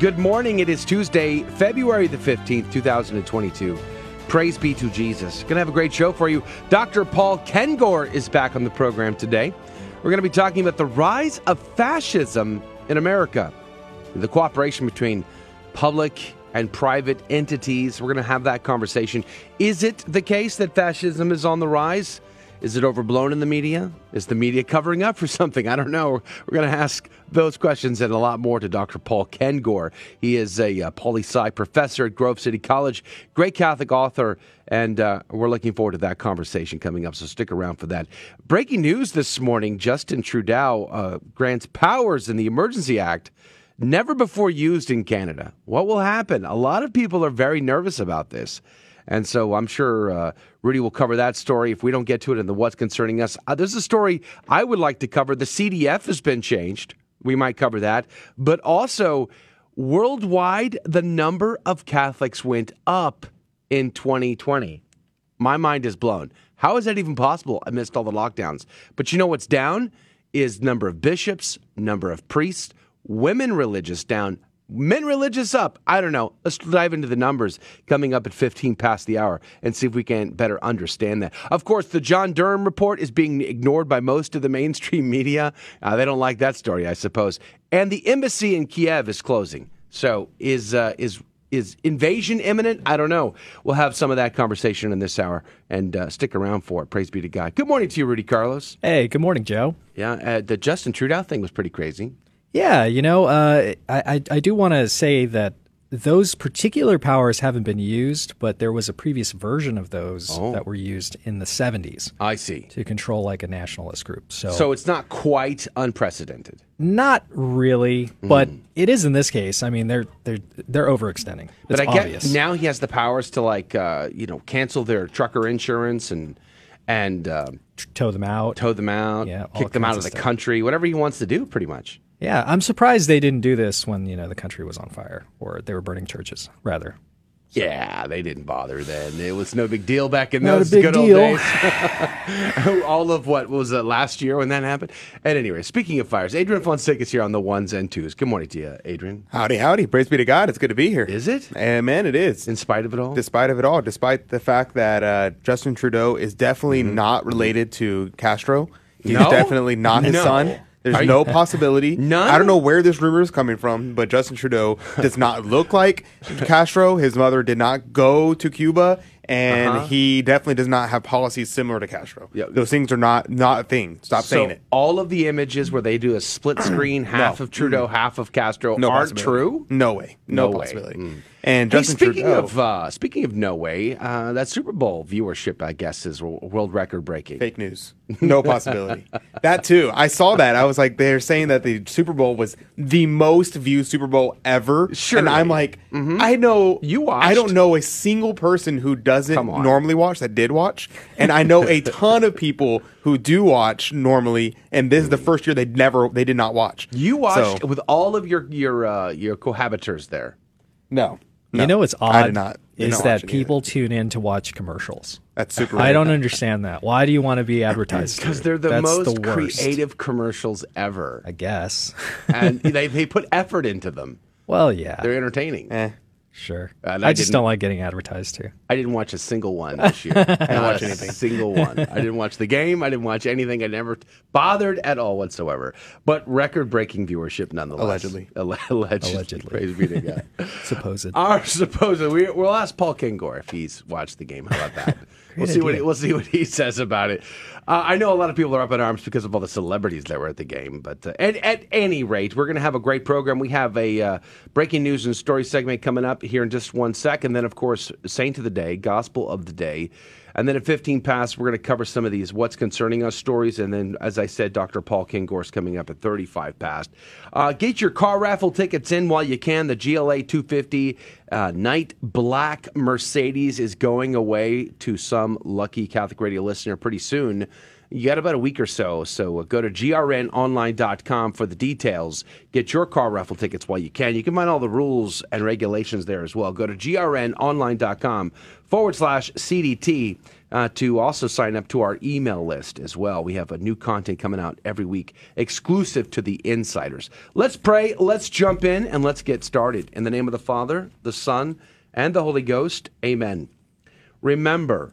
Good morning. It is Tuesday, February the 15th, 2022. Praise be to Jesus. Gonna have a great show for you. Dr. Paul Kengor is back on the program today. We're gonna be talking about the rise of fascism in America, the cooperation between public and private entities. We're gonna have that conversation. Is it the case that fascism is on the rise? Is it overblown in the media? Is the media covering up for something? I don't know. We're going to ask those questions and a lot more to Dr. Paul Kengor. He is a uh, poli sci professor at Grove City College, great Catholic author, and uh, we're looking forward to that conversation coming up. So stick around for that. Breaking news this morning: Justin Trudeau uh, grants powers in the Emergency Act never before used in Canada. What will happen? A lot of people are very nervous about this. And so I'm sure uh, Rudy will cover that story if we don't get to it in the What's Concerning Us. Uh, there's a story I would like to cover. The CDF has been changed. We might cover that. But also, worldwide, the number of Catholics went up in 2020. My mind is blown. How is that even possible amidst all the lockdowns? But you know what's down is number of bishops, number of priests, women religious down Men religious up. I don't know. Let's dive into the numbers coming up at 15 past the hour and see if we can better understand that. Of course, the John Durham report is being ignored by most of the mainstream media. Uh, they don't like that story, I suppose. And the embassy in Kiev is closing. So is uh, is is invasion imminent? I don't know. We'll have some of that conversation in this hour and uh, stick around for it. Praise be to God. Good morning to you, Rudy Carlos. Hey, good morning, Joe. Yeah, uh, the Justin Trudeau thing was pretty crazy. Yeah, you know, uh, I, I do want to say that those particular powers haven't been used, but there was a previous version of those oh. that were used in the 70s. I see. To control like a nationalist group. So So it's not quite unprecedented. Not really, mm. but it is in this case. I mean, they're they're they're overextending. It's but I obvious. get now he has the powers to like uh, you know, cancel their trucker insurance and and uh, tow them out. Tow them out. Yeah, kick them out of the stuff. country, whatever he wants to do pretty much. Yeah, I'm surprised they didn't do this when you know the country was on fire or they were burning churches. Rather. Yeah, they didn't bother then. It was no big deal back in Not those good deal. old days. All of what was it last year when that happened? And anyway, speaking of fires, Adrian Fonseca is here on the ones and twos. Good morning to you, Adrian. Howdy, howdy. Praise be to God. It's good to be here. Is it? Amen. It is. In spite of it all. Despite of it all, despite the fact that uh, Justin Trudeau is definitely mm-hmm. not related to Castro. He's no? definitely not his no. son. There's no possibility. None. I don't know where this rumor is coming from, but Justin Trudeau does not look like Castro. His mother did not go to Cuba, and uh-huh. he definitely does not have policies similar to Castro. Yeah. Those things are not not a thing. Stop so saying it. All of the images where they do a split screen, half no. of Trudeau, half of Castro, no aren't true. No way. No, no possibility. Way. Mm. And hey, speaking Trudeau, of uh, speaking of no way, uh, that Super Bowl viewership, I guess, is world record breaking. Fake news. No possibility. that too. I saw that. I was like, they're saying that the Super Bowl was the most viewed Super Bowl ever. Sure. And I'm like, mm-hmm. I know you watched. I don't know a single person who doesn't normally watch that did watch, and I know a ton of people who do watch normally, and this is the first year they never they did not watch. You watched so, with all of your your uh, your cohabitors there. No. No, you know what's odd I did not, is that people either. tune in to watch commercials. That's super. I don't understand that. Why do you want to be advertised? Because they're the That's most the creative commercials ever. I guess. and they they put effort into them. Well, yeah, they're entertaining. Eh. Sure. Uh, I, I just don't like getting advertised to. I didn't watch a single one this year. I didn't watch anything. Single one. I didn't watch the game. I didn't watch anything. I never bothered at all whatsoever. But record-breaking viewership nonetheless. Allegedly. Alle- allegedly. Allegedly. Praise be to God. supposed. Our supposed. We, we'll ask Paul Kengor if he's watched the game. How about that? we'll see what he, we'll see what he says about it. Uh, I know a lot of people are up in arms because of all the celebrities that were at the game, but uh, at, at, any rate, we're going to have a great program. We have a uh, breaking news and story segment coming up here in just one second. Then, of course, Saint of the Day, Gospel of the Day. And then at 15 past, we're going to cover some of these what's concerning us stories. And then, as I said, Dr. Paul Kengor's coming up at 35 past. Uh, get your car raffle tickets in while you can. The GLA 250 uh, Night Black Mercedes is going away to some lucky Catholic radio listener pretty soon. You got about a week or so, so go to grnonline.com for the details. Get your car raffle tickets while you can. You can find all the rules and regulations there as well. Go to grnonline.com forward slash CDT uh, to also sign up to our email list as well. We have a new content coming out every week exclusive to the insiders. Let's pray, let's jump in, and let's get started. In the name of the Father, the Son, and the Holy Ghost, amen. Remember,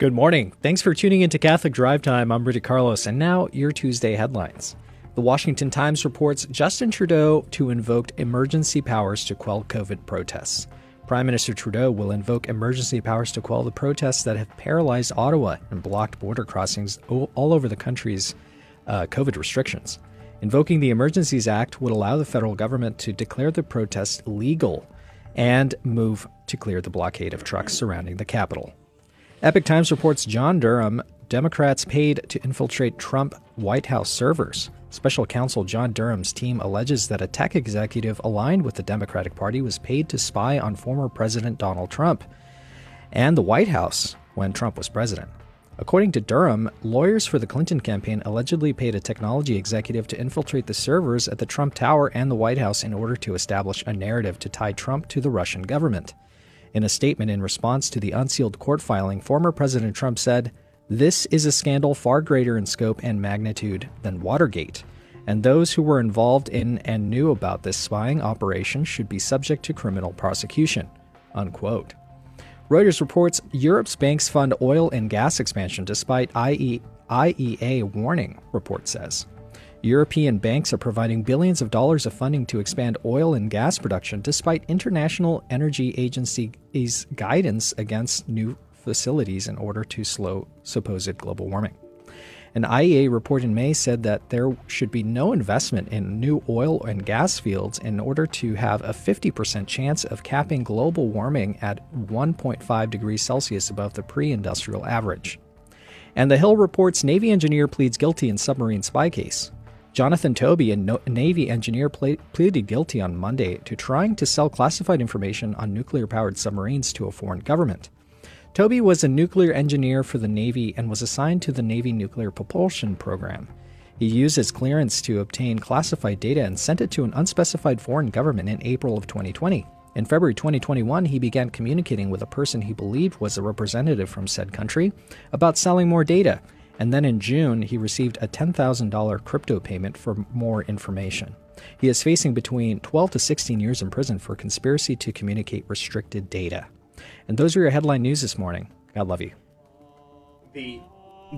Good morning. Thanks for tuning into Catholic Drive Time. I'm Rudy Carlos, and now your Tuesday headlines. The Washington Times reports Justin Trudeau to invoke emergency powers to quell COVID protests. Prime Minister Trudeau will invoke emergency powers to quell the protests that have paralyzed Ottawa and blocked border crossings all over the country's uh, COVID restrictions. Invoking the Emergencies Act would allow the federal government to declare the protests legal and move to clear the blockade of trucks surrounding the Capitol. Epoch Times reports John Durham, Democrats paid to infiltrate Trump White House servers. Special counsel John Durham's team alleges that a tech executive aligned with the Democratic Party was paid to spy on former President Donald Trump and the White House when Trump was president. According to Durham, lawyers for the Clinton campaign allegedly paid a technology executive to infiltrate the servers at the Trump Tower and the White House in order to establish a narrative to tie Trump to the Russian government. In a statement in response to the unsealed court filing, former President Trump said, This is a scandal far greater in scope and magnitude than Watergate, and those who were involved in and knew about this spying operation should be subject to criminal prosecution. Unquote. Reuters reports Europe's banks fund oil and gas expansion despite IE, IEA warning, report says. European banks are providing billions of dollars of funding to expand oil and gas production despite International Energy Agency's guidance against new facilities in order to slow supposed global warming. An IEA report in May said that there should be no investment in new oil and gas fields in order to have a 50% chance of capping global warming at 1.5 degrees Celsius above the pre industrial average. And the Hill reports Navy engineer pleads guilty in submarine spy case. Jonathan Toebbe, a Navy engineer, pleaded guilty on Monday to trying to sell classified information on nuclear powered submarines to a foreign government. Toebbe was a nuclear engineer for the Navy and was assigned to the Navy Nuclear Propulsion Program. He used his clearance to obtain classified data and sent it to an unspecified foreign government in April of 2020. In February 2021, he began communicating with a person he believed was a representative from said country about selling more data and then in June, he received a $10,000 crypto payment for more information. He is facing between 12 to 16 years in prison for conspiracy to communicate restricted data. And those are your headline news this morning. God love you. The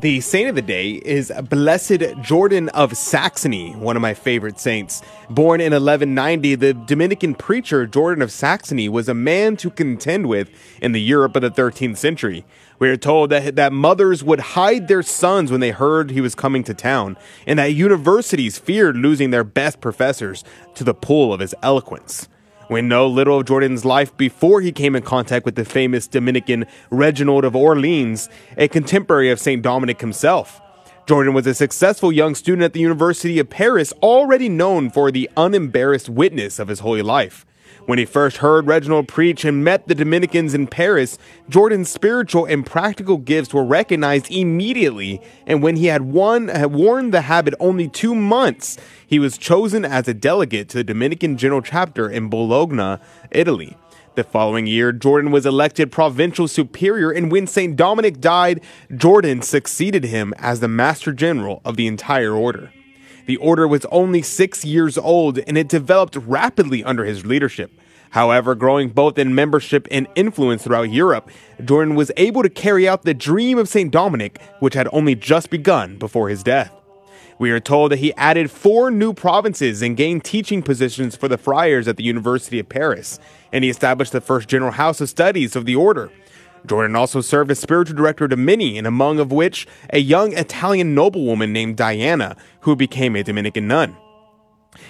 the saint of the day is Blessed Jordan of Saxony, one of my favorite saints. Born in 1190, the Dominican preacher Jordan of Saxony was a man to contend with in the Europe of the 13th century. We are told that, that mothers would hide their sons when they heard he was coming to town, and that universities feared losing their best professors to the pull of his eloquence. We know little of Jordan's life before he came in contact with the famous Dominican Reginald of Orleans, a contemporary of St. Dominic himself. Jordan was a successful young student at the University of Paris, already known for the unembarrassed witness of his holy life. When he first heard Reginald preach and met the Dominicans in Paris, Jordan's spiritual and practical gifts were recognized immediately, and when he had, won, had worn the habit only two months, he was chosen as a delegate to the Dominican General Chapter in Bologna, Italy. The following year, Jordan was elected provincial superior, and when St. Dominic died, Jordan succeeded him as the Master General of the entire order. The order was only six years old and it developed rapidly under his leadership. However, growing both in membership and influence throughout Europe, Jordan was able to carry out the dream of St. Dominic, which had only just begun before his death. We are told that he added four new provinces and gained teaching positions for the friars at the University of Paris, and he established the first general house of studies of the order. Jordan also served as spiritual director to many, and among of which a young Italian noblewoman named Diana, who became a Dominican nun.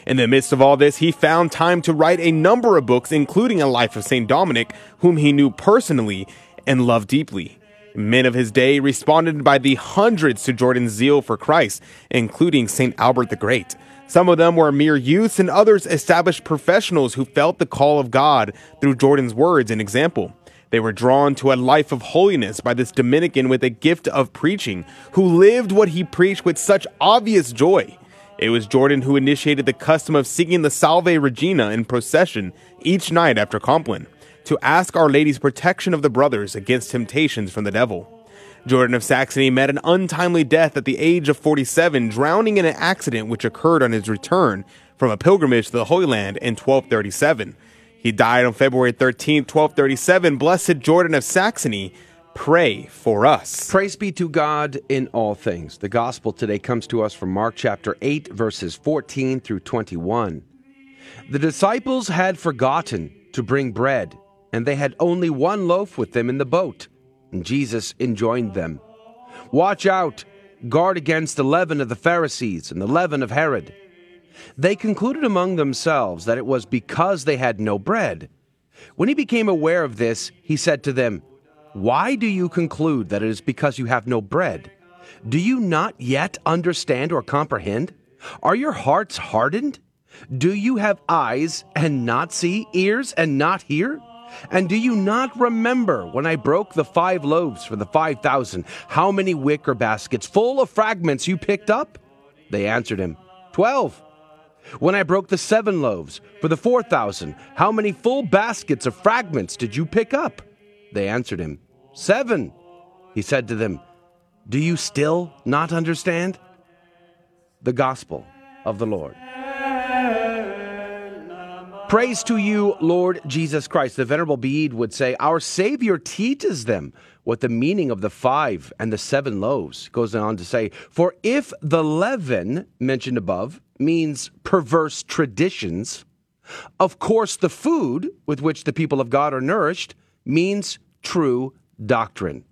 In the midst of all this, he found time to write a number of books, including A Life of St. Dominic, whom he knew personally and loved deeply. Men of his day responded by the hundreds to Jordan's zeal for Christ, including St. Albert the Great. Some of them were mere youths, and others established professionals who felt the call of God through Jordan's words and example. They were drawn to a life of holiness by this Dominican with a gift of preaching, who lived what he preached with such obvious joy. It was Jordan who initiated the custom of singing the Salve Regina in procession each night after Compline to ask Our Lady's protection of the brothers against temptations from the devil. Jordan of Saxony met an untimely death at the age of 47, drowning in an accident which occurred on his return from a pilgrimage to the Holy Land in 1237. He died on February 13, 1237. Blessed Jordan of Saxony, pray for us. Praise be to God in all things. The gospel today comes to us from Mark chapter 8, verses 14 through 21. The disciples had forgotten to bring bread and they had only one loaf with them in the boat. And Jesus enjoined them Watch out, guard against the leaven of the Pharisees and the leaven of Herod. They concluded among themselves that it was because they had no bread. When he became aware of this, he said to them, Why do you conclude that it is because you have no bread? Do you not yet understand or comprehend? Are your hearts hardened? Do you have eyes and not see, ears and not hear? And do you not remember when I broke the five loaves for the five thousand, how many wicker baskets full of fragments you picked up? They answered him, Twelve. When I broke the seven loaves for the four thousand, how many full baskets of fragments did you pick up? They answered him, Seven. He said to them, Do you still not understand? The Gospel of the Lord. Praise to you, Lord Jesus Christ. The Venerable Bede would say, Our Savior teaches them what the meaning of the five and the seven loaves goes on to say, For if the leaven mentioned above means perverse traditions, of course the food with which the people of God are nourished means true doctrine.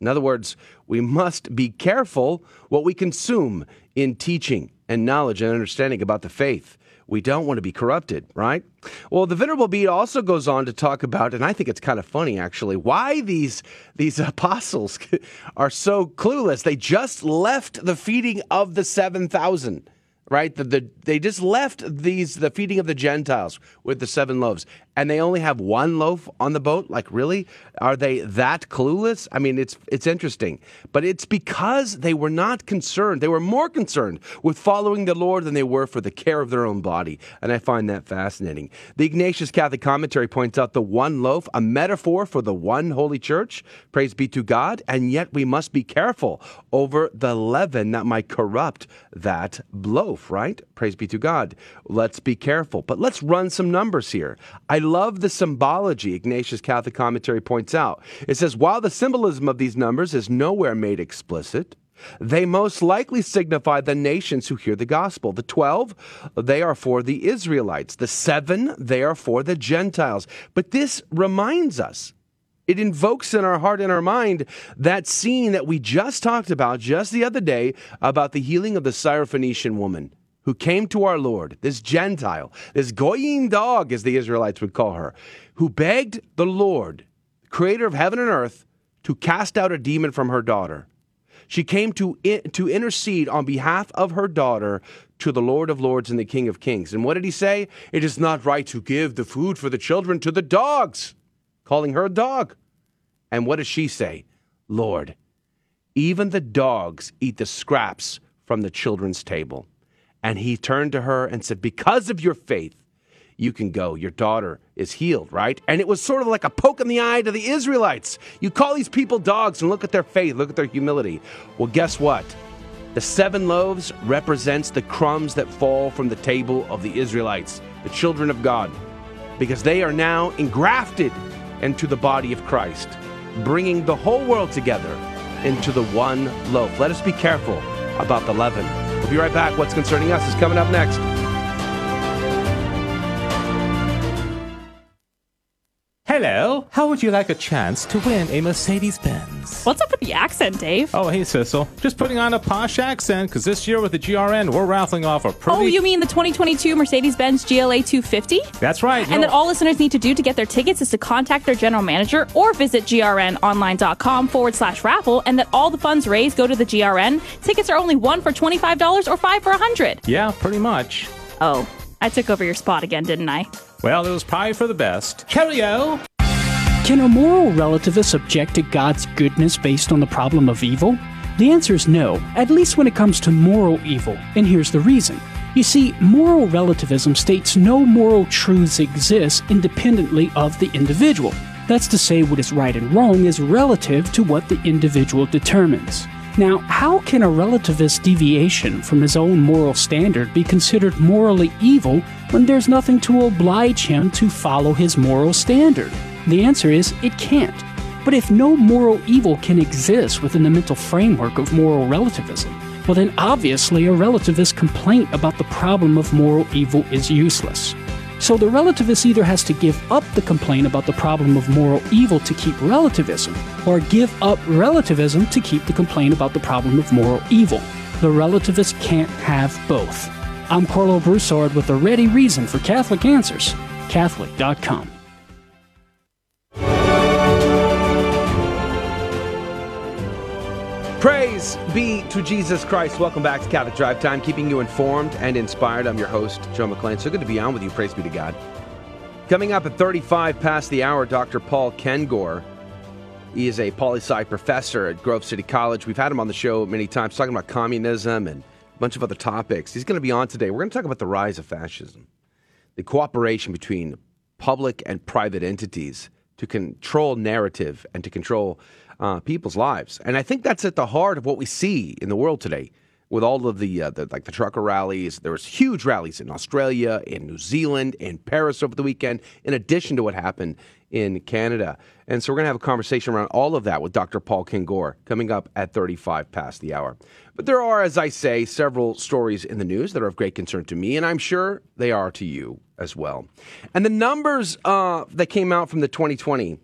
In other words, we must be careful what we consume in teaching and knowledge and understanding about the faith we don't want to be corrupted, right? Well, the Venerable Bede also goes on to talk about, and I think it's kind of funny actually, why these these apostles are so clueless. They just left the feeding of the seven thousand right? The, the, they just left these the feeding of the Gentiles with the seven loaves, and they only have one loaf on the boat. Like, really, are they that clueless? I mean, it's it's interesting, but it's because they were not concerned. They were more concerned with following the Lord than they were for the care of their own body, and I find that fascinating. The Ignatius Catholic Commentary points out the one loaf, a metaphor for the one holy church. Praise be to God, and yet we must be careful over the leaven that might corrupt that loaf right? Praise be to God. Let's be careful. But let's run some numbers here. I love the symbology Ignatius Catholic Commentary points out. It says, while the symbolism of these numbers is nowhere made explicit, they most likely signify the nations who hear the gospel. The 12, they are for the Israelites. The 7, they are for the Gentiles. But this reminds us it invokes in our heart and our mind that scene that we just talked about just the other day about the healing of the Syrophoenician woman who came to our Lord, this Gentile, this goyim dog, as the Israelites would call her, who begged the Lord, creator of heaven and earth, to cast out a demon from her daughter. She came to, to intercede on behalf of her daughter to the Lord of Lords and the King of Kings. And what did he say? It is not right to give the food for the children to the dogs calling her a dog. And what does she say? Lord, even the dogs eat the scraps from the children's table. And he turned to her and said, Because of your faith, you can go. Your daughter is healed, right? And it was sort of like a poke in the eye to the Israelites. You call these people dogs and look at their faith, look at their humility. Well, guess what? The seven loaves represents the crumbs that fall from the table of the Israelites, the children of God. because they are now engrafted into the body of Christ, bringing the whole world together into the one loaf. Let us be careful about the leaven. We'll be right back. What's concerning us is coming up next. Hello, how would you like a chance to win a Mercedes Benz? What's up with the accent, Dave? Oh, hey, Sissel. Just putting on a posh accent because this year with the GRN, we're raffling off a pretty. Oh, you mean the 2022 Mercedes Benz GLA 250? That's right. And that all listeners need to do to get their tickets is to contact their general manager or visit grnonline.com forward slash raffle, and that all the funds raised go to the GRN. Tickets are only one for $25 or five for 100 Yeah, pretty much. Oh, I took over your spot again, didn't I? Well, it was probably for the best. Cheerio! Can a moral relativist object to God's goodness based on the problem of evil? The answer is no, at least when it comes to moral evil, and here's the reason. You see, moral relativism states no moral truths exist independently of the individual. That's to say, what is right and wrong is relative to what the individual determines. Now, how can a relativist deviation from his own moral standard be considered morally evil when there's nothing to oblige him to follow his moral standard? The answer is it can't. But if no moral evil can exist within the mental framework of moral relativism, well, then obviously a relativist complaint about the problem of moral evil is useless. So the relativist either has to give up the complaint about the problem of moral evil to keep relativism, or give up relativism to keep the complaint about the problem of moral evil. The relativist can't have both. I'm Karlo Broussard with a ready reason for Catholic Answers, Catholic.com. Praise be to Jesus Christ. Welcome back to Catholic Drive Time, keeping you informed and inspired. I'm your host, Joe McClane. So good to be on with you. Praise be to God. Coming up at 35 past the hour, Dr. Paul Kengor. He is a poli sci professor at Grove City College. We've had him on the show many times talking about communism and a bunch of other topics. He's going to be on today. We're going to talk about the rise of fascism, the cooperation between public and private entities to control narrative and to control uh, people's lives. And I think that's at the heart of what we see in the world today. With all of the, uh, the like the trucker rallies, there was huge rallies in Australia, in New Zealand, in Paris over the weekend. In addition to what happened in Canada, and so we're going to have a conversation around all of that with Dr. Paul Kengor coming up at 35 past the hour. But there are, as I say, several stories in the news that are of great concern to me, and I'm sure they are to you as well. And the numbers uh, that came out from the 2020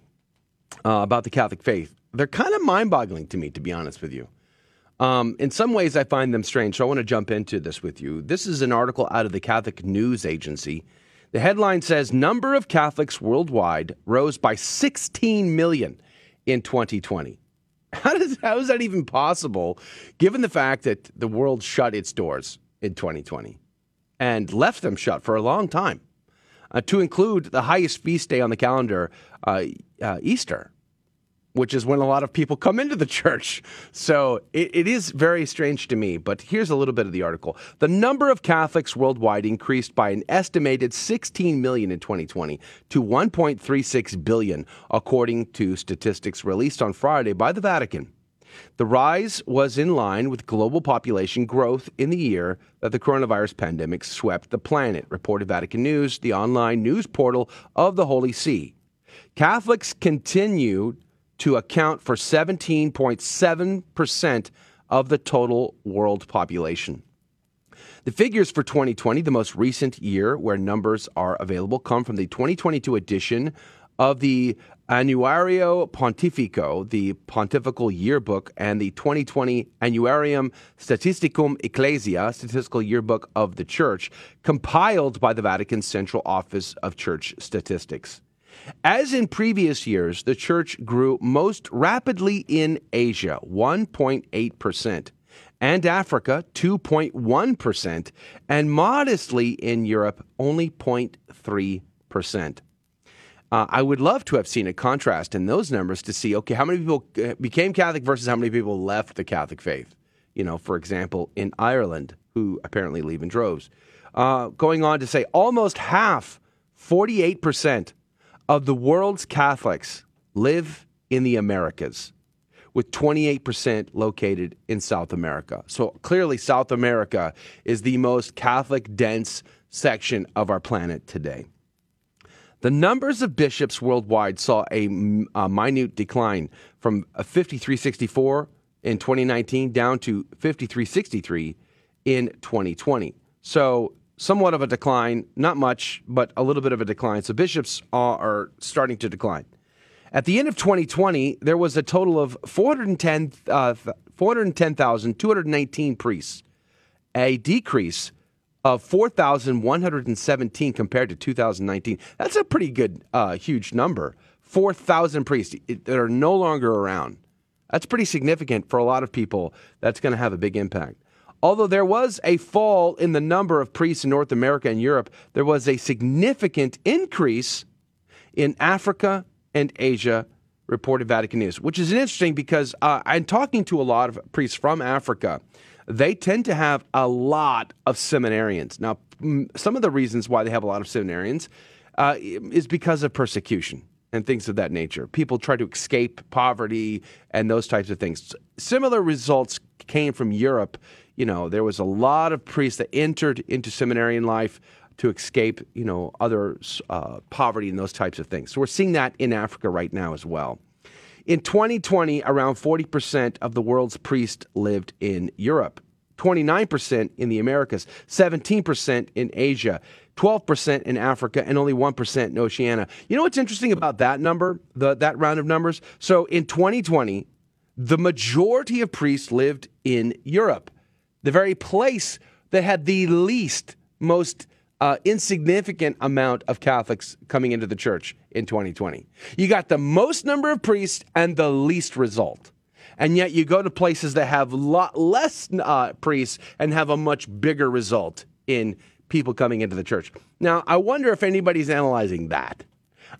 uh, about the Catholic faith they're kind of mind boggling to me, to be honest with you. Um, in some ways, I find them strange. So I want to jump into this with you. This is an article out of the Catholic News Agency. The headline says Number of Catholics worldwide rose by 16 million in 2020. How, does, how is that even possible, given the fact that the world shut its doors in 2020 and left them shut for a long time, uh, to include the highest feast day on the calendar, uh, uh, Easter? Which is when a lot of people come into the church. So it, it is very strange to me. But here's a little bit of the article. The number of Catholics worldwide increased by an estimated 16 million in 2020 to 1.36 billion, according to statistics released on Friday by the Vatican. The rise was in line with global population growth in the year that the coronavirus pandemic swept the planet, reported Vatican News, the online news portal of the Holy See. Catholics continued to account for 17.7% of the total world population. The figures for 2020, the most recent year where numbers are available, come from the 2022 edition of the Annuario Pontificio, the Pontifical Yearbook, and the 2020 Annuarium Statisticum Ecclesia, Statistical Yearbook of the Church, compiled by the Vatican Central Office of Church Statistics. As in previous years, the church grew most rapidly in Asia, 1.8%, and Africa, 2.1%, and modestly in Europe, only 0.3%. Uh, I would love to have seen a contrast in those numbers to see, okay, how many people uh, became Catholic versus how many people left the Catholic faith. You know, for example, in Ireland, who apparently leave in droves. Uh, going on to say almost half, 48%, of the world's Catholics live in the Americas, with 28% located in South America. So clearly, South America is the most Catholic dense section of our planet today. The numbers of bishops worldwide saw a minute decline from 5364 in 2019 down to 5363 in 2020. So, somewhat of a decline, not much, but a little bit of a decline. So, bishops are, are starting to decline. At the end of 2020, there was a total of 410, uh, 410,219 priests, a decrease of 4,117 compared to 2019. That's a pretty good, uh, huge number. 4,000 priests that are no longer around. That's pretty significant for a lot of people. That's going to have a big impact. Although there was a fall in the number of priests in North America and Europe, there was a significant increase in Africa and Asia, reported Vatican News, which is interesting because uh, I'm talking to a lot of priests from Africa. They tend to have a lot of seminarians. Now, some of the reasons why they have a lot of seminarians uh, is because of persecution and things of that nature. People try to escape poverty and those types of things. Similar results came from Europe. You know, there was a lot of priests that entered into seminarian life to escape, you know, other uh, poverty and those types of things. So we're seeing that in Africa right now as well. In 2020, around 40% of the world's priests lived in Europe, 29% in the Americas, 17% in Asia, 12% in Africa, and only 1% in Oceania. You know what's interesting about that number, the, that round of numbers? So in 2020, the majority of priests lived in Europe, the very place that had the least, most uh, insignificant amount of Catholics coming into the church in 2020. You got the most number of priests and the least result. And yet you go to places that have a lot less uh, priests and have a much bigger result in people coming into the church. Now, I wonder if anybody's analyzing that.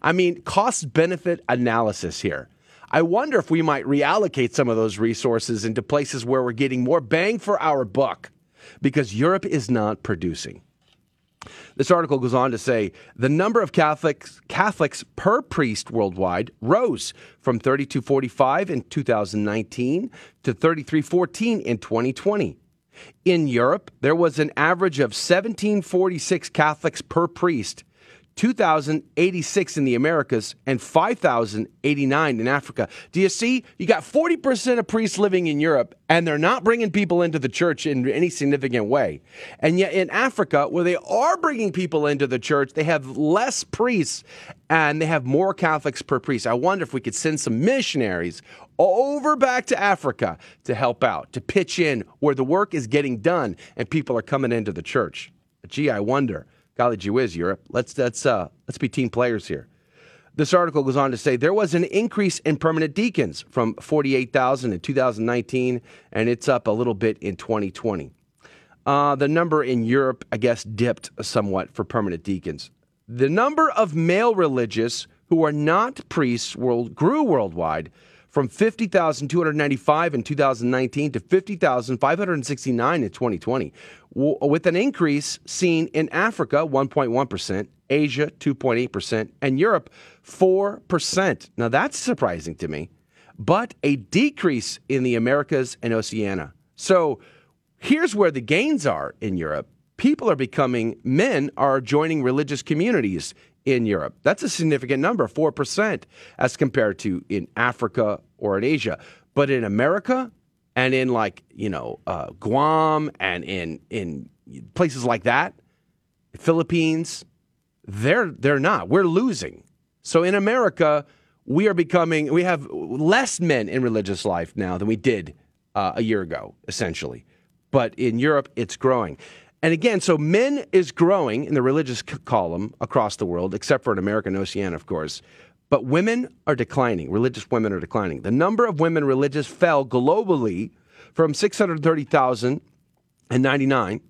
I mean, cost benefit analysis here. I wonder if we might reallocate some of those resources into places where we're getting more bang for our buck because Europe is not producing. This article goes on to say the number of Catholics, Catholics per priest worldwide rose from 3245 in 2019 to 3314 in 2020. In Europe, there was an average of 1746 Catholics per priest 2,086 in the Americas and 5,089 in Africa. Do you see? You got 40% of priests living in Europe, and they're not bringing people into the church in any significant way. And yet in Africa, where they are bringing people into the church, they have less priests and they have more Catholics per priest. I wonder if we could send some missionaries over back to Africa to help out, to pitch in where the work is getting done and people are coming into the church. Gee, I wonder golly gee whiz, Europe. Let's let's uh, let's be team players here. This article goes on to say there was an increase in permanent deacons from 48,000 in 2019, and it's up a little bit in 2020. Uh, the number in Europe, I guess, dipped somewhat for permanent deacons. The number of male religious who are not priests world, grew worldwide from 50,295 in 2019 to 50,569 in 2020, with an increase seen in Africa 1.1%, Asia 2.8%, and Europe 4%. Now that's surprising to me, but a decrease in the Americas and Oceania. So here's where the gains are in Europe. People are becoming, men are joining religious communities in Europe. That's a significant number, 4%, as compared to in Africa or in Asia. But in America and in like, you know, uh, Guam and in, in places like that, Philippines, they're, they're not. We're losing. So in America, we are becoming, we have less men in religious life now than we did uh, a year ago, essentially. But in Europe, it's growing. And again, so men is growing in the religious c- column across the world, except for in America and Oceania, of course. But women are declining. Religious women are declining. The number of women religious fell globally from 630,099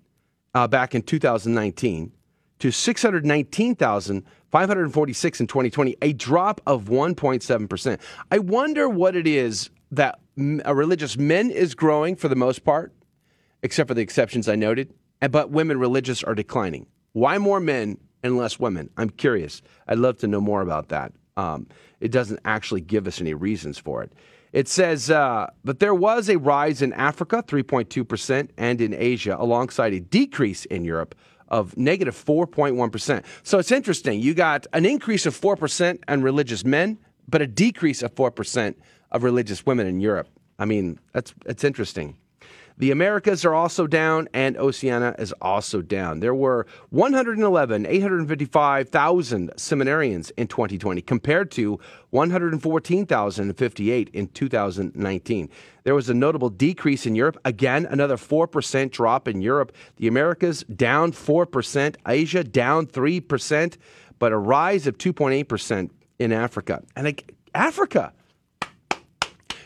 uh, back in 2019 to 619,546 in 2020, a drop of 1.7%. I wonder what it is that a religious men is growing for the most part, except for the exceptions I noted but women religious are declining. Why more men and less women? I'm curious. I'd love to know more about that. Um, it doesn't actually give us any reasons for it. It says, uh, but there was a rise in Africa, 3.2%, and in Asia, alongside a decrease in Europe of negative 4.1. So it's interesting. You got an increase of 4% on religious men, but a decrease of 4% of religious women in Europe. I mean, that's it's interesting. The Americas are also down, and Oceania is also down. There were 111, 855,000 seminarians in 2020 compared to 114,058 in 2019. There was a notable decrease in Europe. Again, another 4% drop in Europe. The Americas down 4%, Asia down 3%, but a rise of 2.8% in Africa. And Africa,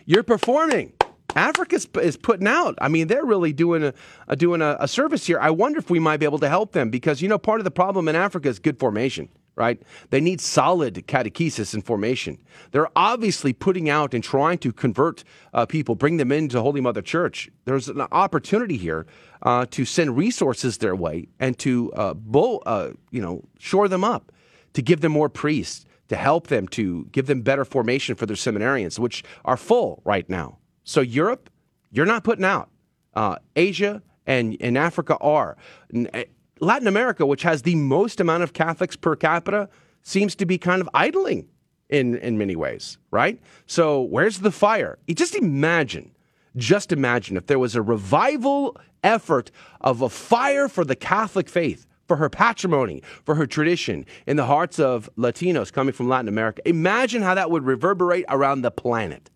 you're performing. Africa is putting out. I mean, they're really doing a, a doing a, a, service here. I wonder if we might be able to help them because you know part of the problem in Africa is good formation. Right? They need solid catechesis and formation. They're obviously putting out and trying to convert uh, people, bring them into Holy Mother Church. There's an opportunity here uh, to send resources their way and to uh, bull, uh, you know, shore them up, to give them more priests, to help them, to give them better formation for their seminarians, which are full right now. So Europe, you're not putting out. Uh, Asia and, and Africa are. Eh, Latin America, which has the most amount of Catholics per capita, seems to be kind of idling in, in many ways, right? So where's the fire? You just imagine, just imagine if there was a revival effort of a fire for the Catholic faith, for her patrimony, for her tradition in the hearts of Latinos coming from Latin America. Imagine how that would reverberate around the planet.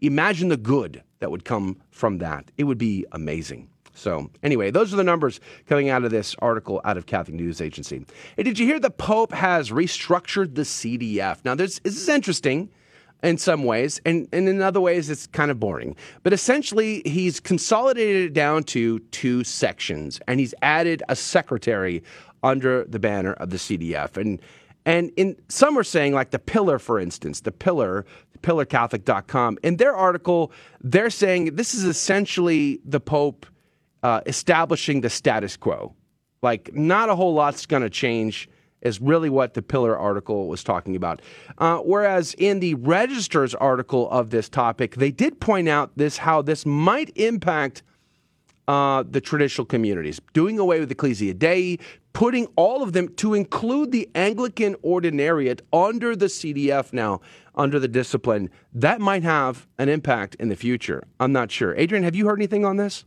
Imagine the good that would come from that. It would be amazing. So, anyway, those are the numbers coming out of this article out of Catholic News Agency. Did you hear the Pope has restructured the CDF? Now, this, this is interesting in some ways, and, and in other ways, it's kind of boring. But essentially, he's consolidated it down to two sections, and he's added a secretary under the banner of the CDF. And and in some are saying, like the Pillar, for instance, the Pillar, pillarcatholic.com, in their article, they're saying this is essentially the Pope uh, establishing the status quo. Like, not a whole lot's going to change, is really what the Pillar article was talking about. Uh, whereas in the Register's article of this topic, they did point out this how this might impact uh, the traditional communities, doing away with Ecclesia Dei, putting all of them to include the Anglican Ordinariate under the CDF now, under the discipline. That might have an impact in the future. I'm not sure. Adrian, have you heard anything on this?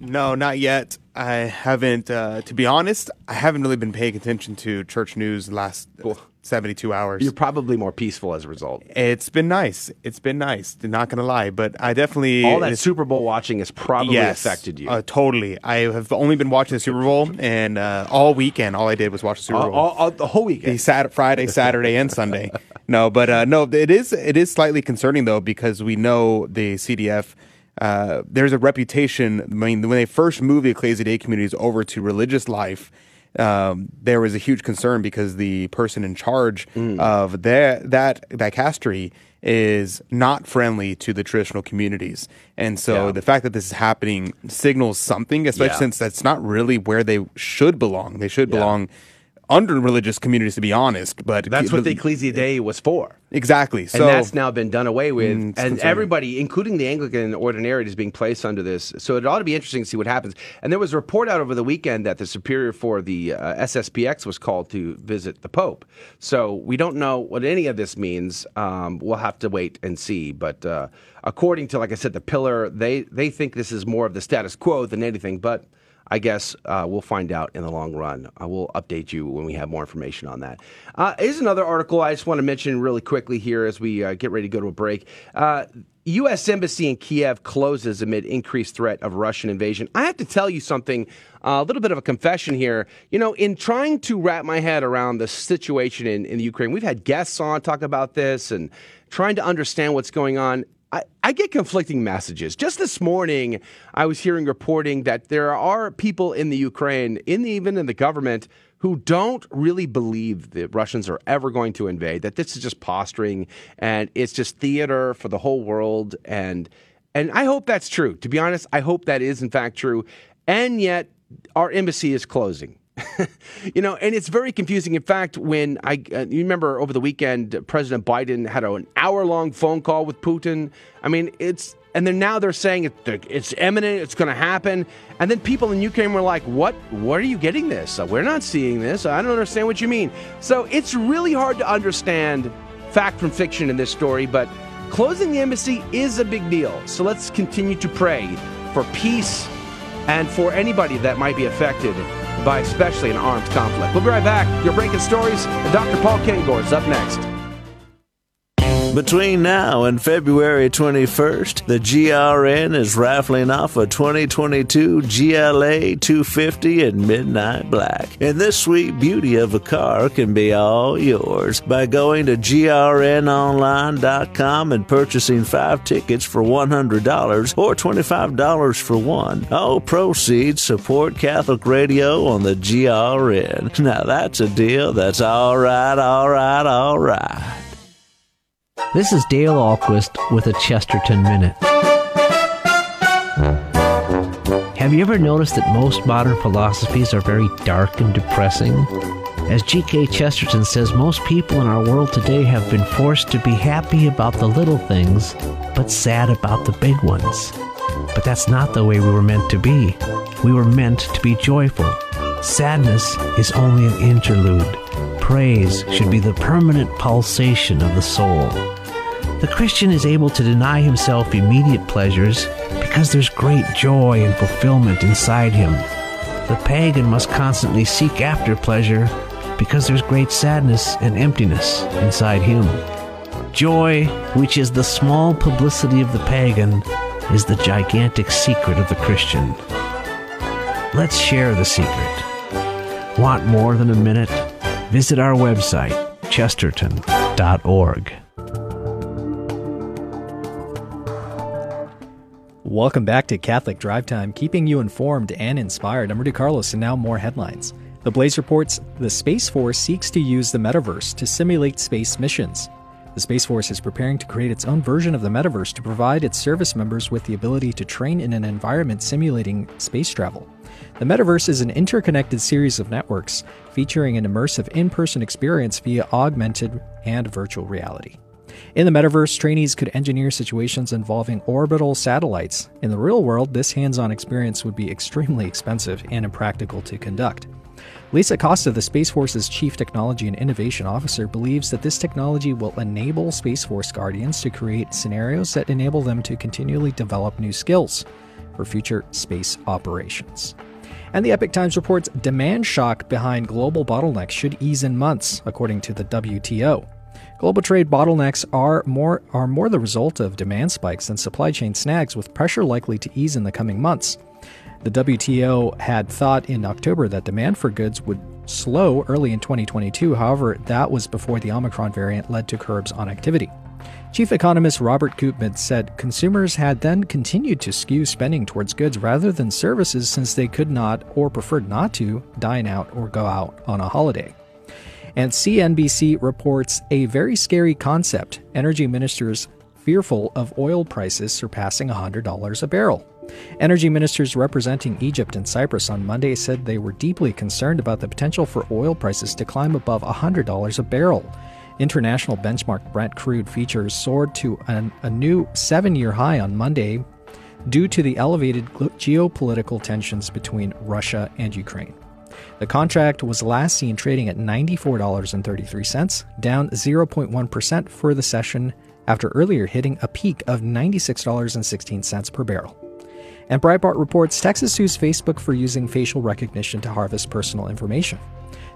No, not yet. I haven't, uh, to be honest, I haven't really been paying attention to church news last cool. 72 hours. You're probably more peaceful as a result. It's been nice. It's been nice. Not going to lie, but I definitely. All that Super Bowl watching has probably yes, affected you. Uh, totally. I have only been watching the Super Bowl, and uh, all weekend, all I did was watch the Super Bowl. All, all, the whole weekend. The Sat- Friday, Saturday, and Sunday. No, but uh, no, it is, it is slightly concerning, though, because we know the CDF. Uh, there's a reputation. I mean, when they first moved the Ecclesia Dei communities over to religious life, um, there was a huge concern because the person in charge mm. of that that dicastery is not friendly to the traditional communities, and so yeah. the fact that this is happening signals something, especially yeah. since that's not really where they should belong. They should yeah. belong under religious communities, to be honest. But that's what the Ecclesia Dei was for. Exactly. So, and that's now been done away with, mm, and everybody, including the Anglican ordinariate, is being placed under this. So it ought to be interesting to see what happens. And there was a report out over the weekend that the superior for the uh, SSPX was called to visit the Pope. So we don't know what any of this means. Um, we'll have to wait and see. But uh, according to, like I said, the Pillar, they they think this is more of the status quo than anything. But I guess uh, we'll find out in the long run. I will update you when we have more information on that. Uh, here's another article I just want to mention really quickly here as we uh, get ready to go to a break. U.S. Uh, Embassy in Kiev closes amid increased threat of Russian invasion. I have to tell you something, a little bit of a confession here. You know, in trying to wrap my head around the situation in, in the Ukraine, we've had guests on talk about this and trying to understand what's going on. I, I get conflicting messages. Just this morning, I was hearing reporting that there are people in the Ukraine, in the, even in the government, who don't really believe the Russians are ever going to invade. That this is just posturing and it's just theater for the whole world. And and I hope that's true. To be honest, I hope that is in fact true. And yet, our embassy is closing. you know, and it's very confusing. In fact, when I, uh, you remember over the weekend, President Biden had an hour long phone call with Putin. I mean, it's, and then now they're saying it, it's imminent, it's going to happen. And then people in Ukraine were like, what? What are you getting this? Uh, we're not seeing this. I don't understand what you mean. So it's really hard to understand fact from fiction in this story, but closing the embassy is a big deal. So let's continue to pray for peace and for anybody that might be affected by especially an armed conflict. We'll be right back. You're breaking stories, and Dr. Paul Kengor is up next. Between now and February 21st, the GRN is raffling off a 2022 GLA 250 in midnight black. And this sweet beauty of a car can be all yours by going to grnonline.com and purchasing five tickets for $100 or $25 for one. All proceeds support Catholic radio on the GRN. Now that's a deal that's all right, all right, all right. This is Dale Ahlquist with a Chesterton Minute. Have you ever noticed that most modern philosophies are very dark and depressing? As G.K. Chesterton says, most people in our world today have been forced to be happy about the little things, but sad about the big ones. But that's not the way we were meant to be. We were meant to be joyful. Sadness is only an interlude. Praise should be the permanent pulsation of the soul. The Christian is able to deny himself immediate pleasures because there's great joy and fulfillment inside him. The pagan must constantly seek after pleasure because there's great sadness and emptiness inside him. Joy, which is the small publicity of the pagan, is the gigantic secret of the Christian. Let's share the secret. Want more than a minute? Visit our website, chesterton.org. Welcome back to Catholic Drive Time, keeping you informed and inspired. I'm Rudy Carlos, and now more headlines. The Blaze reports the Space Force seeks to use the metaverse to simulate space missions. The Space Force is preparing to create its own version of the metaverse to provide its service members with the ability to train in an environment simulating space travel. The metaverse is an interconnected series of networks featuring an immersive in person experience via augmented and virtual reality. In the metaverse, trainees could engineer situations involving orbital satellites. In the real world, this hands on experience would be extremely expensive and impractical to conduct. Lisa Costa, the Space Force's Chief Technology and Innovation Officer, believes that this technology will enable Space Force Guardians to create scenarios that enable them to continually develop new skills for future space operations. And the Epoch Times reports demand shock behind global bottlenecks should ease in months, according to the WTO. Global trade bottlenecks are more are more the result of demand spikes than supply chain snags, with pressure likely to ease in the coming months. The WTO had thought in October that demand for goods would slow early in 2022. However, that was before the Omicron variant led to curbs on activity. Chief economist Robert Koopman said consumers had then continued to skew spending towards goods rather than services since they could not or preferred not to dine out or go out on a holiday. And CNBC reports a very scary concept energy ministers fearful of oil prices surpassing $100 a barrel. Energy ministers representing Egypt and Cyprus on Monday said they were deeply concerned about the potential for oil prices to climb above $100 a barrel. International benchmark Brent crude futures soared to an, a new seven year high on Monday due to the elevated geopolitical tensions between Russia and Ukraine. The contract was last seen trading at $94.33, down 0.1% for the session after earlier hitting a peak of $96.16 per barrel. And Breitbart reports Texas sues Facebook for using facial recognition to harvest personal information.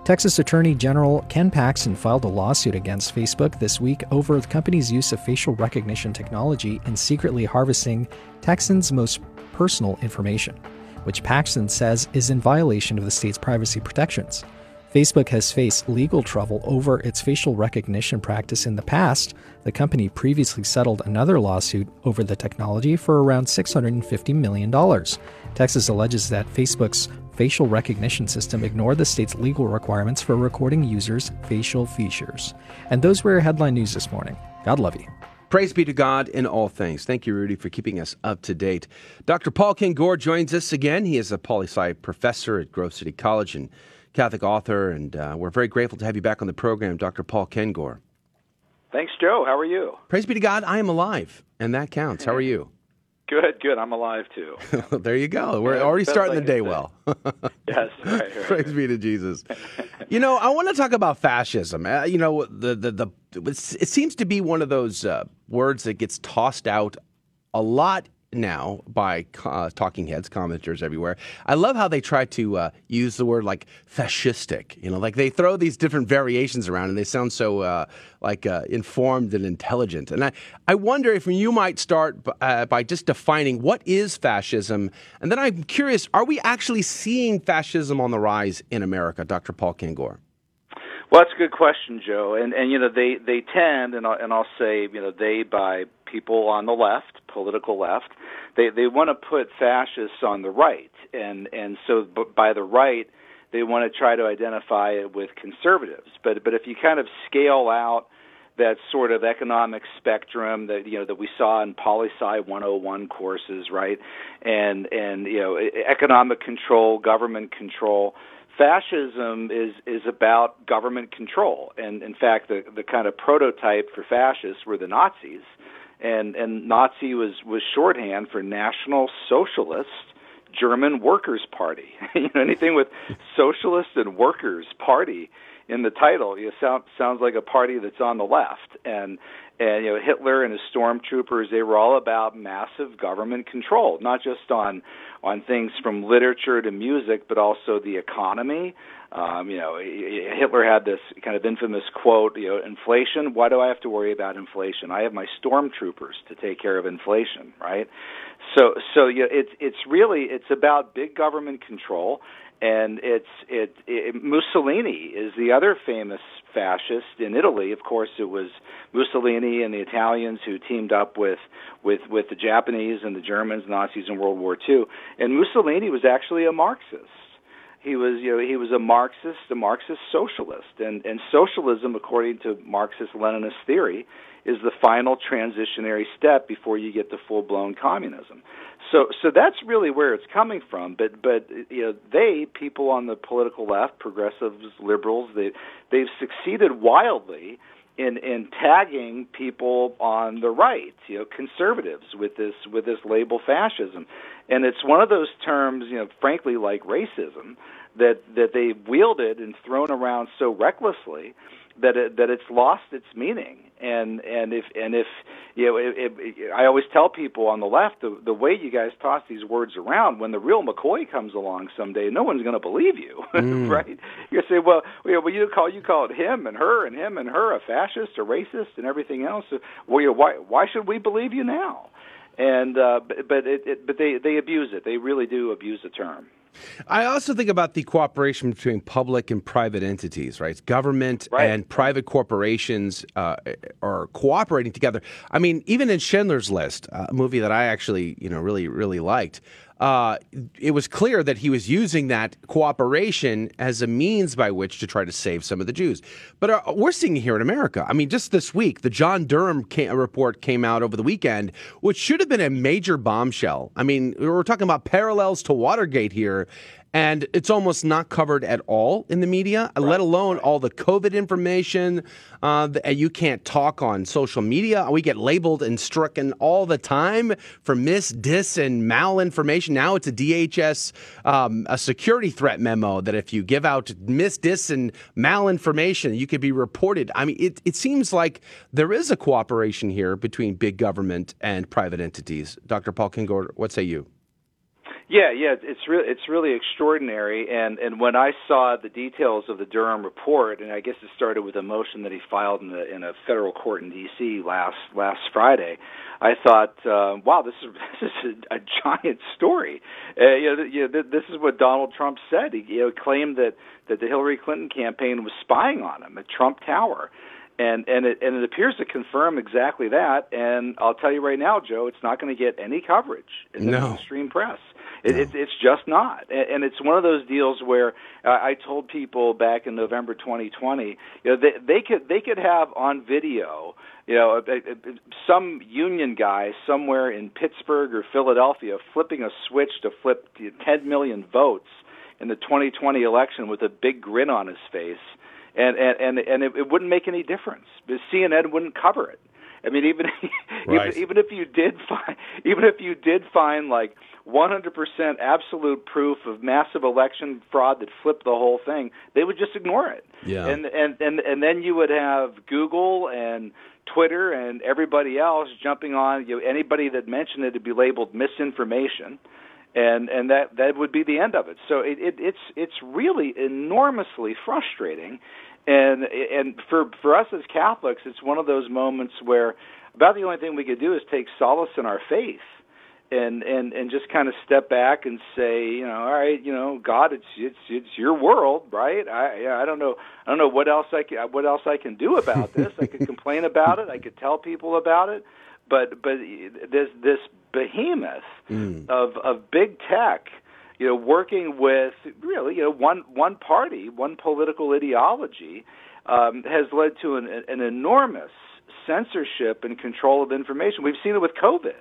Texas Attorney General Ken Paxton filed a lawsuit against Facebook this week over the company's use of facial recognition technology in secretly harvesting Texans' most personal information, which Paxton says is in violation of the state's privacy protections. Facebook has faced legal trouble over its facial recognition practice in the past. The company previously settled another lawsuit over the technology for around $650 million. Texas alleges that Facebook's facial recognition system ignored the state's legal requirements for recording users' facial features. And those were your headline news this morning. God love you. Praise be to God in all things. Thank you, Rudy, for keeping us up to date. Dr. Paul Kengor joins us again. He is a poli sci professor at Grove City College and Catholic author, and uh, we're very grateful to have you back on the program, Dr. Paul Kengor. Thanks, Joe. How are you? Praise be to God, I am alive, and that counts. How are you? Good, good. I'm alive too. there you go. We're Yeah, already starting like the day well. yes, right, right. Praise be to Jesus. You know, I want to talk about fascism. Uh, you know, the the the it seems to be one of those uh, words that gets tossed out a lot now by uh, talking heads, commenters everywhere. I love how they try to uh, use the word like fascistic. You know, like they throw these different variations around, and they sound so uh, like uh, informed and intelligent. And I, I wonder if you might start b- uh, by just defining what is fascism, and then I'm curious: Are we actually seeing fascism on the rise in America, Dr. Paul Kengor? Well, that's a good question, Joe. And and you know they they tend, and I'll, and I'll say you know they by people on the left, political left, they they want to put fascists on the right, and and so by the right they want to try to identify it with conservatives. But but if you kind of scale out that sort of economic spectrum that you know that we saw in poli sci 101 courses, right? And and you know economic control, government control. Fascism is is about government control, and in fact, the the kind of prototype for fascists were the Nazis, and and Nazi was was shorthand for National Socialist German Workers' Party. you know, anything with Socialist and Workers' Party in the title, you know, sound, sounds like a party that's on the left. And and you know, Hitler and his stormtroopers, they were all about massive government control, not just on on things from literature to music, but also the economy. Um, you know, Hitler had this kind of infamous quote, you know, inflation, why do I have to worry about inflation? I have my stormtroopers to take care of inflation, right? So so you know, it's it's really it's about big government control and it's it, it Mussolini is the other famous fascist in Italy. Of course, it was Mussolini and the Italians who teamed up with with with the Japanese and the Germans, Nazis in World War II. And Mussolini was actually a Marxist. He was, you know, he was a Marxist, a Marxist socialist, and and socialism, according to Marxist-Leninist theory, is the final transitionary step before you get to full-blown communism. So, so that's really where it's coming from. But, but you know, they, people on the political left, progressives, liberals, they they've succeeded wildly in in tagging people on the right, you know, conservatives with this with this label fascism, and it's one of those terms, you know, frankly like racism, that that they've wielded and thrown around so recklessly that it, that it's lost its meaning. And and if and if you know, it, it, I always tell people on the left the the way you guys toss these words around, when the real McCoy comes along someday, no one's going to believe you, Mm. right? You're say, well, you know, well, you call you call it him and her and him and her a fascist, a racist, and everything else. Well, you know, why why should we believe you now? And uh, but but it, it but they they abuse it. They really do abuse the term. I also think about the cooperation between public and private entities, right? Government and private corporations uh, are cooperating together. I mean, even in Schindler's List, a movie that I actually, you know, really, really liked, uh, it was clear that he was using that cooperation as a means by which to try to save some of the Jews. But uh, we're seeing here in America. I mean, just this week, the John Durham report came out over the weekend, which should have been a major bombshell. I mean, we're talking about parallels to Watergate here. And it's almost not covered at all in the media, let alone all the COVID information. Uh, the, you can't talk on social media. We get labeled and stricken all the time for mis, dis, and malinformation. Now it's a DHS, um, a security threat memo that if you give out mis, dis, and malinformation, you could be reported. I mean, it, it seems like there is a cooperation here between big government and private entities. Dr. Paul Kengor, what say you? Yeah, yeah, it's really it's really extraordinary. And and when I saw the details of the Durham report, and I guess it started with a motion that he filed in the in a federal court in D.C. last last Friday, I thought, uh, wow, this is this is a, a giant story. Uh, you know, th- you know, th- this is what Donald Trump said. He you know, claimed that that the Hillary Clinton campaign was spying on him at Trump Tower. And and it and it appears to confirm exactly that. And I'll tell you right now, Joe, it's not going to get any coverage in the No. mainstream press. It, it's it's just not, and, it's one of those deals where uh, I told people back in November 2020, you know, they, they could they could have on video, you know, a, a, a- some union guy somewhere in Pittsburgh or Philadelphia flipping a switch to flip 10 million votes in the 2020 election with a big grin on his face, and and and, and it, it wouldn't make any difference. CNN wouldn't cover it. I mean, even Right. even, even if you did find even if you did find like 100% absolute proof of massive election fraud that flipped the whole thing, they would just ignore it. Yeah. And and and and then you would have Google and Twitter and everybody else jumping on you know, anybody that mentioned it would be labeled misinformation. And and that that would be the end of it. So it, it it's it's really enormously frustrating and and for for us as Catholics, it's one of those moments where about the only thing we could do is take solace in our faith, and and and just kind of step back and say, you know, all right, you know, God, it's it's it's your world, right? I I don't know I don't know what else I can what else I can do about this. I could complain about it. I could tell people about it, but but this this behemoth mm. of of big tech you know, working with really, you know, one one party, one political ideology, um, has led to an, an enormous censorship and control of information. We've seen it with COVID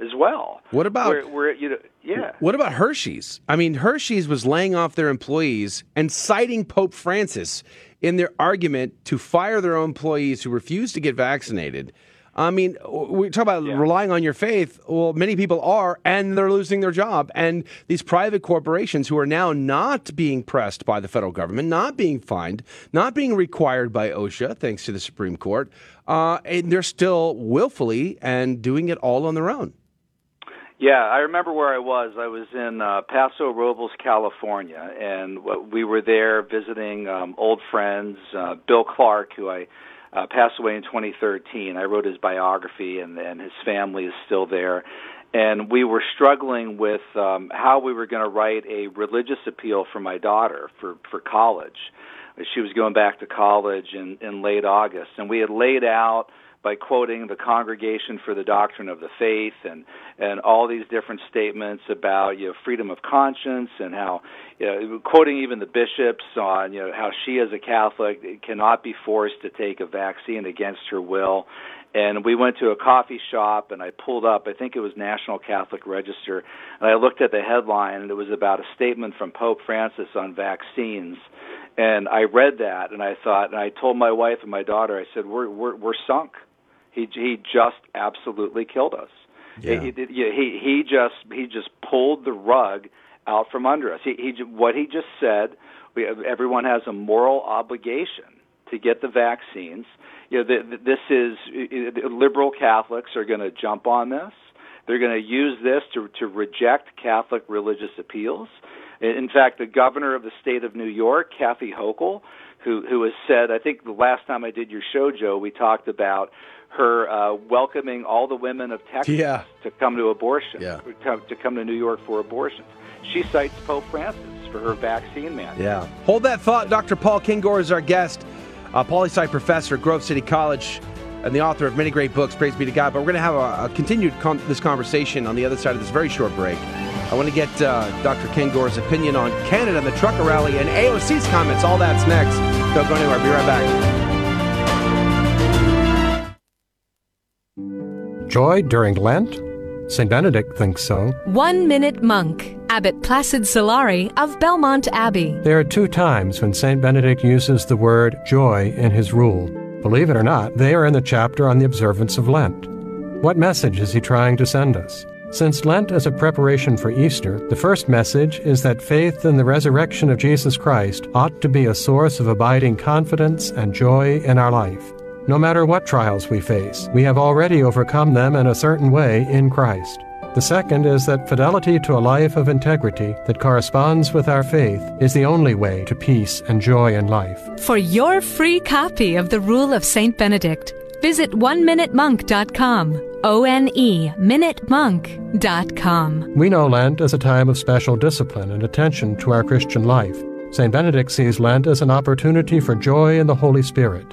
as well. What about- where, where you know, yeah, What about Hershey's? I mean, Hershey's was laying off their employees and citing Pope Francis in their argument to fire their own employees who refused to get vaccinated. I mean, we talk about relying on your faith. Well, many people are, and they're losing their job. And these private corporations who are now not being pressed by the federal government, not being fined, not being required by OSHA, thanks to the Supreme Court, uh, and they're still willfully and doing it all on their own. Yeah, I remember where I was. I was in uh, Paso Robles, California, and we were there visiting um, old friends. Uh, Bill Clark, who I uh, passed away in 2013. I wrote his biography, and, and his family is still there. And we were struggling with um, how we were going to write a religious appeal for my daughter for for college. She was going back to college in, in late August, and we had laid out by quoting the Congregation for the Doctrine of the Faith and and all these different statements about you know freedom of conscience and how you know, quoting even the bishops on you know how she as a Catholic cannot be forced to take a vaccine against her will. And we went to a coffee shop and I pulled up I think it was National Catholic Register and I looked at the headline and it was about a statement from Pope Francis on vaccines and I read that and I thought and I told my wife and my daughter I said we're we're we're sunk. He he just absolutely killed us. Yeah. He, he he just he just pulled the rug out from under us. He he what he just said. We everyone has a moral obligation to get the vaccines. You know, the, the, this is uh, liberal Catholics are going to jump on this. They're going to use this to to reject Catholic religious appeals. In fact, the governor of the state of New York, Kathy Hochul, who who has said, I think the last time I did your show, Joe, we talked about her uh, welcoming all the women of Texas Yeah. to come to abortion, Yeah. to, to come to New York for abortions. She cites Pope Francis for her vaccine mandate. Yeah. Hold that thought. Dr. Paul Kengor is our guest, a poli sci professor at Grove City College and the author of many great books. Praise be to God. But we're going to have a, a continued con- this conversation on the other side of this very short break. I want to get uh, Dr. Kengor's opinion on Canada and the trucker rally and AOC's comments. All that's next. Don't go anywhere. Be right back. Joy during Lent? St. Benedict thinks so. One Minute Monk, Abbot Placid Solari of Belmont Abbey. There are two times when St. Benedict uses the word joy in his rule. Believe it or not, they are in the chapter on the observance of Lent. What message is he trying to send us? Since Lent is a preparation for Easter, the first message is that faith in the resurrection of Jesus Christ ought to be a source of abiding confidence and joy in our life. No matter what trials we face, we have already overcome them in a certain way in Christ. The second is that fidelity to a life of integrity that corresponds with our faith is the only way to peace and joy in life. For your free copy of the Rule of St. Benedict, visit oneminutemonk.com. O N E minutemonk.com. We know Lent as a time of special discipline and attention to our Christian life. St. Benedict sees Lent as an opportunity for joy in the Holy Spirit.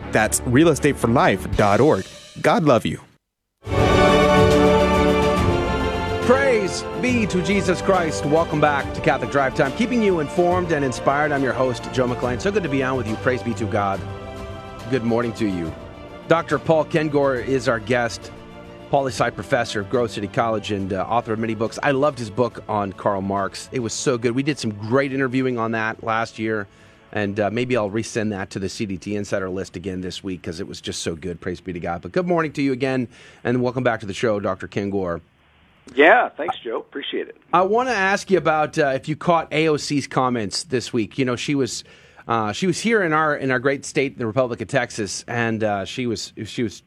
That's realestateforlife.org. God love you. Praise be to Jesus Christ. Welcome back to Catholic Drive Time, keeping you informed and inspired. I'm your host, Joe McClane. So good to be on with you. Praise be to God. Good morning to you. Dr. Paul Kengor is our guest, poli sci professor of Grove City College and uh, author of many books. I loved his book on Karl Marx. It was so good. We did some great interviewing on that last year. And uh, maybe I'll resend that to the CDT Insider list again this week because it was just so good. Praise be to God. But good morning to you again, and welcome back to the show, Dr. Kengor. Yeah, thanks, Joe. Appreciate it. I want to ask you about uh, if you caught AOC's comments this week. You know, she was uh, she was here in our in our great state, the Republic of Texas, and uh, she was she was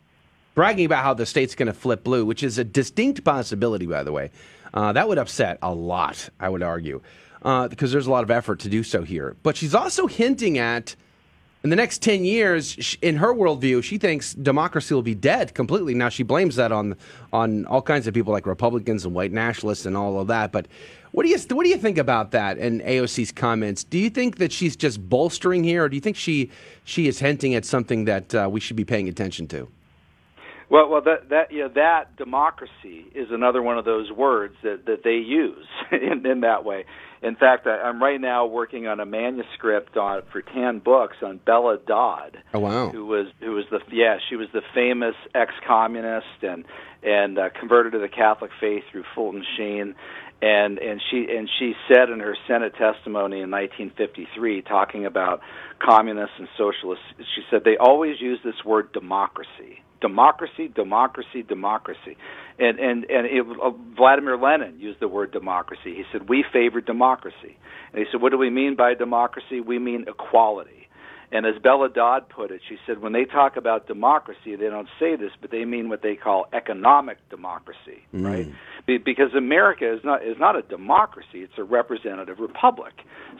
bragging about how the state's going to flip blue, which is a distinct possibility, by the way. Uh, that would upset a lot, I would argue, because there's a lot of effort to do so here. But she's also hinting at in the next 10 years, in her worldview, she thinks democracy will be dead completely. Now, she blames that on, on all kinds of people like Republicans and white nationalists and all of that. But what do you, what do you think about that and AOC's comments? Do you think that she's just bolstering here, or do you think she, she is hinting at something that uh, we should be paying attention to? Well, well, that that you know, that democracy is another one of those words that that they use in, in that way. In fact, I, I'm right now working on a manuscript on for TAN Books on Bella Dodd. Oh wow! Who was who was the yeah she was the famous ex-communist and and uh, converted to the Catholic faith through Fulton Sheen, and and she and she said in her Senate testimony in 1953, talking about communists and socialists, she said they always use this word democracy democracy, democracy, democracy. And and and it, uh, Vladimir Lenin used the word democracy. He said we favor democracy. And he said, what do we mean by democracy? We mean equality. And as Bella Dodd put it, she said, when they talk about democracy, they don't say this, but they mean what they call economic democracy, mm. right? Be- because America is not is not a democracy; it's a representative republic.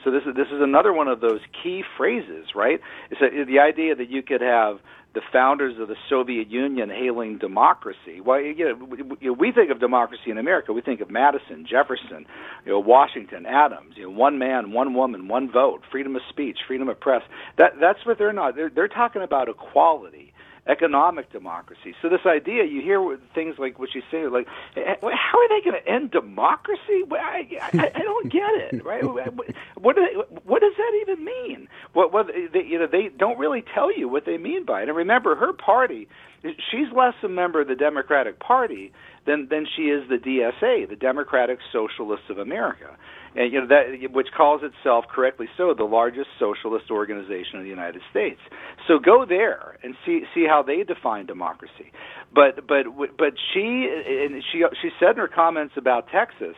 So this is this is another one of those key phrases, right? It's the idea that you could have the founders of the Soviet Union hailing democracy. Well, you know, we think of democracy in America. We think of Madison, Jefferson, you know, Washington, Adams. You know, one man, one woman, one vote, freedom of speech, freedom of press. That that's what they're not. They're, they're talking about equality economic democracy. So this idea, you hear things like what you say, like, how are they going to end democracy? I, I, I don't get it, right? What, do they, what does that even mean? What, what they, you know, they don't really tell you what they mean by it. And remember, her party, she's less a member of the Democratic Party than than she is the DSA, the Democratic Socialists of America and you know that which calls itself correctly so the largest socialist organization in the United States. So go there and see see how they define democracy. But but but she and she she said in her comments about Texas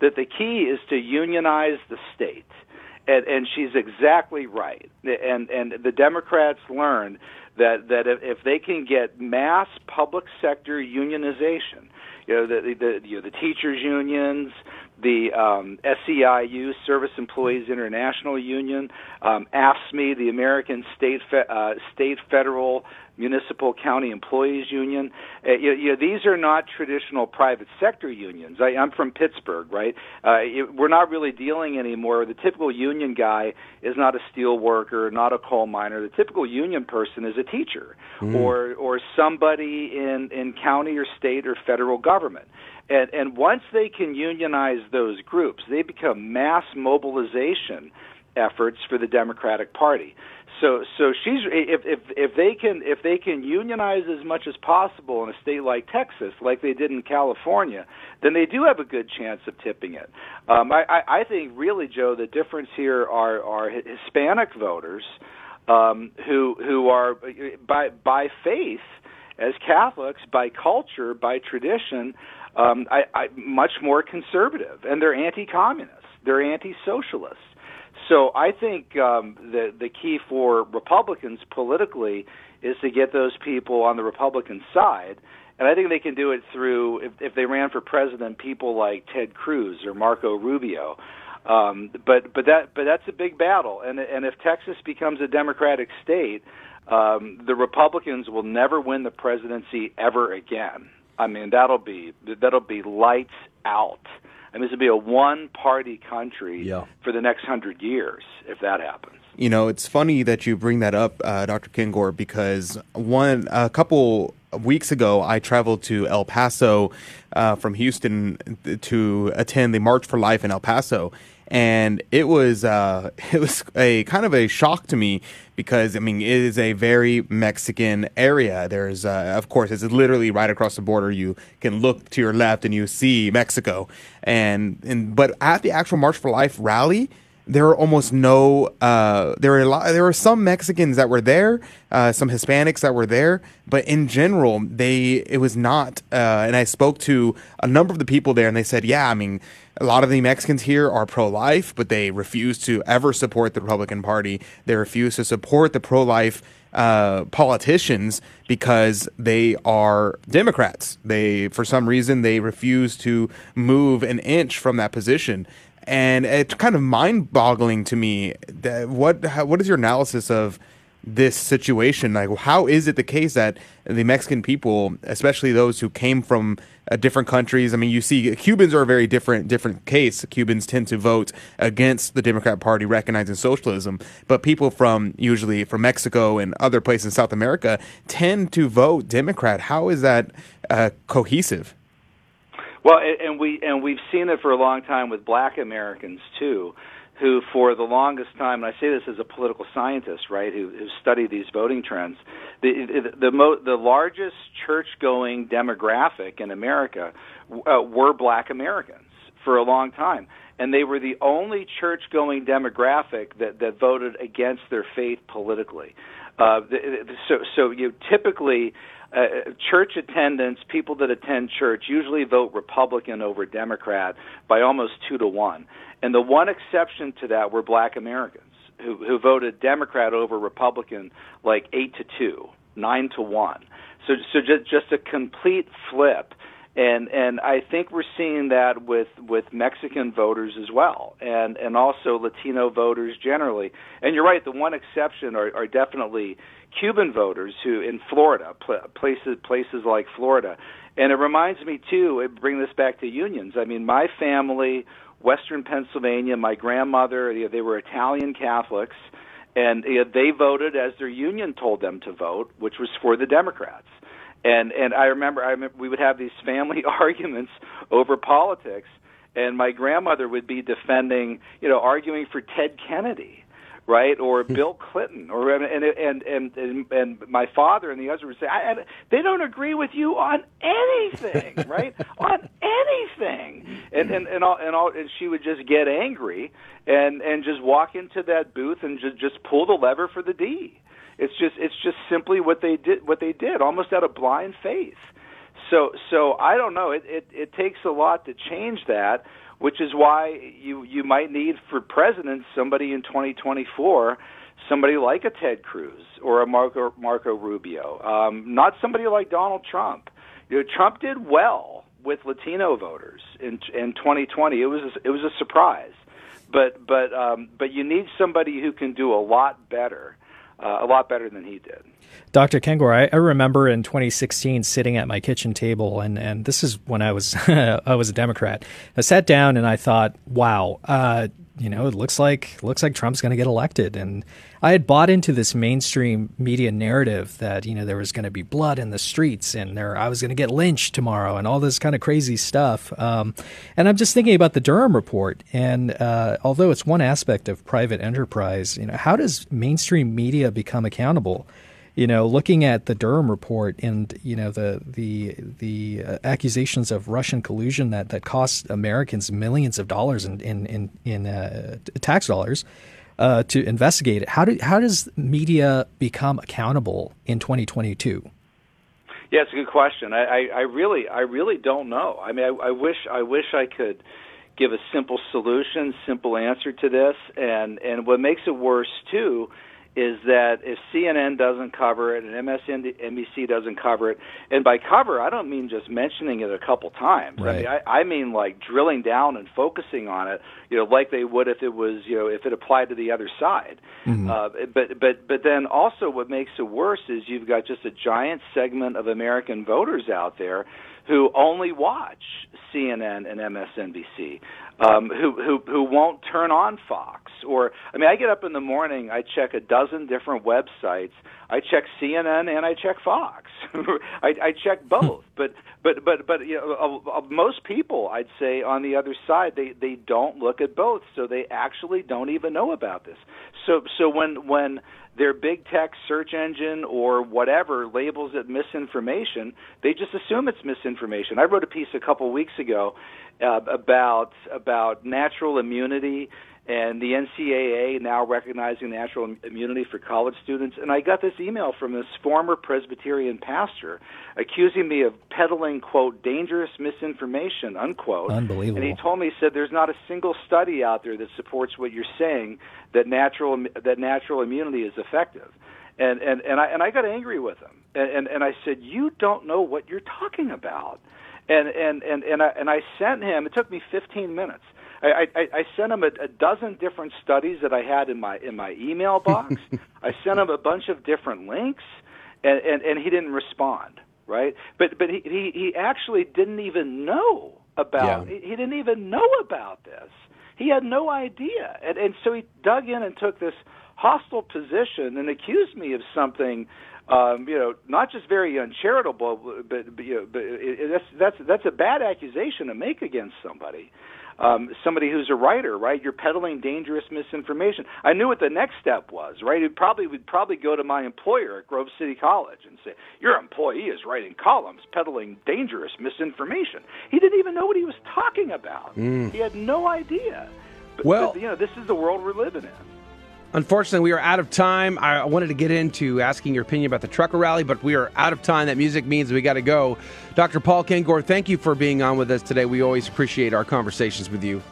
that the key is to unionize the state. And, and she's exactly right. And and the Democrats learned that that if, if they can get mass public sector unionization, you know the the, you know, the teachers unions, the um, SEIU, Service Employees International Union, um, AFSCME, the American State Fe- uh, State Federal Municipal County Employees Union. Uh, you, you know, these are not traditional private sector unions. I, I'm from Pittsburgh, right? Uh, it, we're not really dealing anymore. The typical union guy is not a steel worker, not a coal miner. The typical union person is a teacher mm. or or somebody in in county or state or federal government. And, and once they can unionize those groups, they become mass mobilization efforts for the Democratic Party. So, so she's if if if they can if they can unionize as much as possible in a state like Texas, like they did in California, then they do have a good chance of tipping it. Um, I, I think really, Joe, the difference here are are Hispanic voters um, who who are by by faith as Catholics, by culture, by tradition, um, I, I, much more conservative, and they're anti-communist. They're anti-socialist. So I think um, the the key for Republicans politically is to get those people on the Republican side, and I think they can do it through if, if they ran for president, people like Ted Cruz or Marco Rubio. Um, but but that but that's a big battle, and and if Texas becomes a Democratic state, um, the Republicans will never win the presidency ever again. I mean, that'll be that'll be lights out. I mean, this would be a one-party country Yeah. for the next hundred years if that happens. You know, it's funny that you bring that up, uh, Dr. Kengor, because one a couple weeks ago I traveled to El Paso uh, from Houston to attend the March for Life in El Paso, and it was uh, it was a kind of a shock to me because I mean it is a very Mexican area. There's uh, of course it's literally right across the border. You can look to your left and you see Mexico, and and but at the actual March for Life rally there are almost no uh, there were a lot there were some Mexicans that were there, uh, some Hispanics that were there, but in general they it was not. Uh, and I spoke to a number of the people there, and they said, yeah, I mean. A lot of the Mexicans here are pro-life, but they refuse to ever support the Republican Party. They refuse to support the pro-life uh, politicians because they are Democrats. They, for some reason, they refuse to move an inch from that position and it's kind of mind-boggling to me that what how, what is your analysis of this situation? Like how is it the case that the mexican people especially those who came from uh, different countries i mean you see cubans are a very different different case. Cubans tend to vote against the democrat party recognizing socialism. But people from usually from mexico and other places in south america tend to vote democrat. How is that uh, cohesive Well, and- we and we've seen it for a long time with Black Americans too, who for the longest time, and I say this as a political scientist, right, who who study these voting trends, the the the, mo- the largest church-going demographic in America uh, were Black Americans for a long time, and they were the only church-going demographic that that voted against their faith politically. Uh, so so you typically uh, church attendance, people that attend church usually vote Republican over Democrat by almost two to one. And the one exception to that were black Americans who, who voted Democrat over Republican like eight to two, nine to one. So, so just, just a complete flip. And and I think we're seeing that with with Mexican voters as well, and and also Latino voters generally. And you're right, the one exception are, are definitely Cuban voters who in Florida, places places like Florida. And it reminds me too. It bring this back to unions. I mean, my family, Western Pennsylvania, my grandmother, you know, they were Italian Catholics, and you know, they voted as their union told them to vote, which was for the Democrats. And and I remember I remember we would have these family arguments over politics, and my grandmother would be defending, you know, arguing for Ted Kennedy right? Or hmm. Bill Clinton, or and and and and, my father and the others would say, I, I, they don't agree with you on anything, right? on anything, and and and all, and all, and she would just get angry and and just walk into that booth and just just pull the lever for the D. It's just it's just simply what they did what they did, almost out of blind faith. So so I don't know. It it, it takes a lot to change that which is why you you might need for president somebody in 2024 somebody like a Ted Cruz or a Marco Marco Rubio um not somebody like Donald Trump. You know Trump did well with Latino voters in in 2020 it was a, it was a surprise. But but um but you need somebody who can do a lot better uh, a lot better than he did Dr. Kengor, I, I, remember in 2016 sitting at my kitchen table, and, and this is when I was I was a Democrat. I sat down and I thought, wow, uh, you know, it looks like looks like Trump's going to get elected, and I had bought into this mainstream media narrative that you know there was going to be blood in the streets, and there I was going to get lynched tomorrow, and all this kind of crazy stuff. Um, and I'm just thinking about the Durham report, and uh, although it's one aspect of private enterprise, you know, how does mainstream media become accountable? You know, looking at the Durham report and you know the the the uh, accusations of Russian collusion that that cost Americans millions of dollars in in in, in uh, tax dollars uh, to investigate it. How do how does media become accountable in 2022? Yeah, it's a good question. I, I, I really I really don't know. I mean, I, I wish I wish I could give a simple solution, simple answer to this. And and what makes it worse too is that if CNN doesn't cover it and MSNBC doesn't cover it, and by cover I don't mean just mentioning it a couple times. Right. I mean I, I mean like drilling down and focusing on it, you know, like they would if it was you know if it applied to the other side. Mm-hmm. Uh, but but but then also what makes it worse is you've got just a giant segment of American voters out there who only watch CNN and MSNBC, um, who who who won't turn on Fox. Or I mean, I get up in the morning, I check a dozen different websites. I check CNN and I check Fox. I, I check both. but but but but you know, uh, uh, most people, I'd say, on the other side, they they don't look at both, so they actually don't even know about this. So so when when their big tech search engine or whatever labels it misinformation, they just assume it's misinformation. I wrote a piece a couple weeks ago uh, about about natural immunity and the NCAA now recognizing natural immunity for college students. And I got this email from this former Presbyterian pastor accusing me of peddling, quote, dangerous misinformation, unquote. Unbelievable. And he told me, he said, there's not a single study out there that supports what you're saying that natural, that natural immunity is effective. And, and, and, I, and I got angry with him. And, and, and I said, you don't know what you're talking about. And, and, and, and, I, and I sent him, it took me 15 minutes. I, I, I sent him a, a dozen different studies that I had in my in my email box. I sent him a bunch of different links, and, and and he didn't respond. Right, but but he he, he actually didn't even know about. Yeah. He, he didn't even know about this. He had no idea, and and so he dug in and took this hostile position and accused me of something um, you know, not just very uncharitable, but, but you know, but it, it, that's that's that's a bad accusation to make against somebody. Um, somebody who's a writer, right? You're peddling dangerous misinformation. I knew what the next step was, right? It probably would probably go to my employer at Grove City College and say, "Your employee is writing columns peddling dangerous misinformation." He didn't even know what he was talking about. Mm. He had no idea. But, Well- but, you know, this is the world we're living in. Unfortunately, we are out of time. I wanted to get into asking your opinion about the trucker rally, but we are out of time. That music means we got to go. Dr. Paul Kengor, thank you for being on with us today. We always appreciate our conversations with you.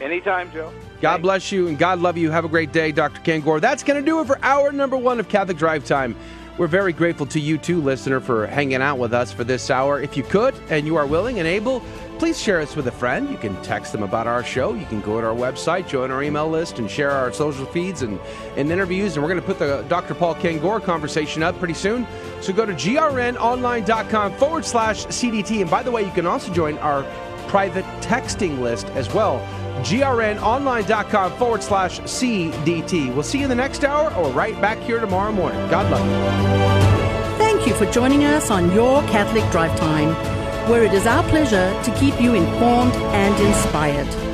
Anytime, Joe. God bless you and God love you. Have a great day, Dr. Kengor. That's going to do it for hour number one of Catholic Drive Time. We're very grateful to you, too, listener, for hanging out with us for this hour. If you could and you are willing and able, please share us with a friend. You can text them about our show. You can go to our website, join our email list, and share our social feeds and, and interviews. And we're going to put the Dr. Paul Kengor conversation up pretty soon. So go to grnonline.com forward slash CDT. And by the way, you can also join our private texting list as well. grnonline.com forward slash CDT. We'll see you in the next hour or right back here tomorrow morning. God love you. Thank you for joining us on Your Catholic Drive Time, where it is our pleasure to keep you informed and inspired.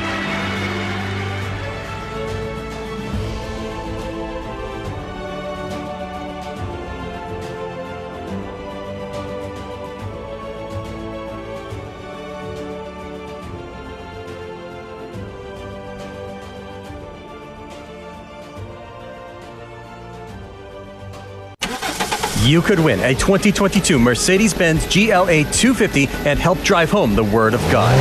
You could win a 2022 Mercedes Benz GLA 250 and help drive home the Word of God.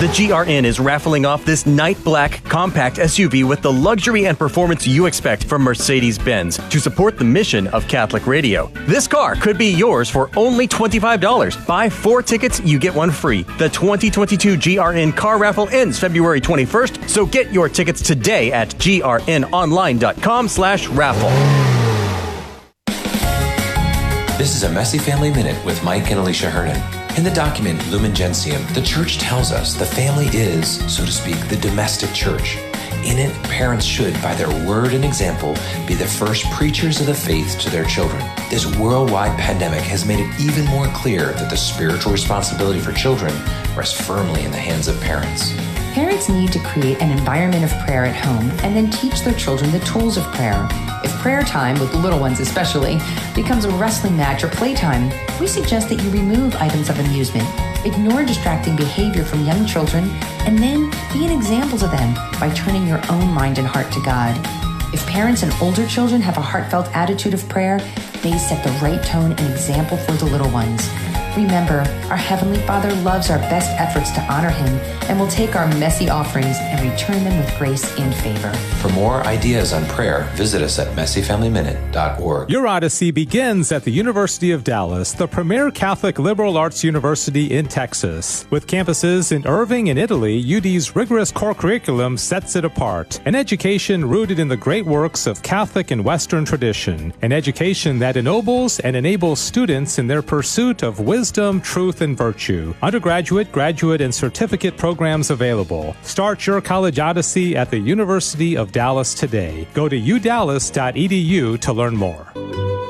The GRN is raffling off this night black compact SUV with the luxury and performance you expect from Mercedes Benz to support the mission of Catholic Radio. This car could be yours for only $25. Buy four tickets, you get one free. The 2022 GRN car raffle ends February 21st, so get your tickets today at grnonline.com slash raffle. This is a Messy Family Minute with Mike and Alicia Hernon. In the document Lumen Gentium, the church tells us the family is, so to speak, the domestic church. In it, parents should, by their word and example, be the first preachers of the faith to their children. This worldwide pandemic has made it even more clear that the spiritual responsibility for children rests firmly in the hands of parents. Parents need to create an environment of prayer at home and then teach their children the tools of prayer. If prayer time, with little ones especially, becomes a wrestling match or playtime, we suggest that you remove items of amusement, ignore distracting behavior from young children, and then be an example to them by turning your own mind and heart to God. If parents and older children have a heartfelt attitude of prayer, they set the right tone and example for the little ones. Remember, our Heavenly Father loves our best efforts to honor Him and will take our messy offerings and return them with grace and favor. For more ideas on prayer, visit us at messyfamilyminute.org. Your Odyssey begins at the University of Dallas, the premier Catholic liberal arts university in Texas. With campuses in Irving and Italy, UD's rigorous core curriculum sets it apart. An education rooted in the great works of Catholic and Western tradition. An education that ennobles and enables students in their pursuit of wisdom, truth, and virtue. Undergraduate, graduate, and certificate programs available. Start your college odyssey at the University of Dallas today. Go to udallas.edu to learn more.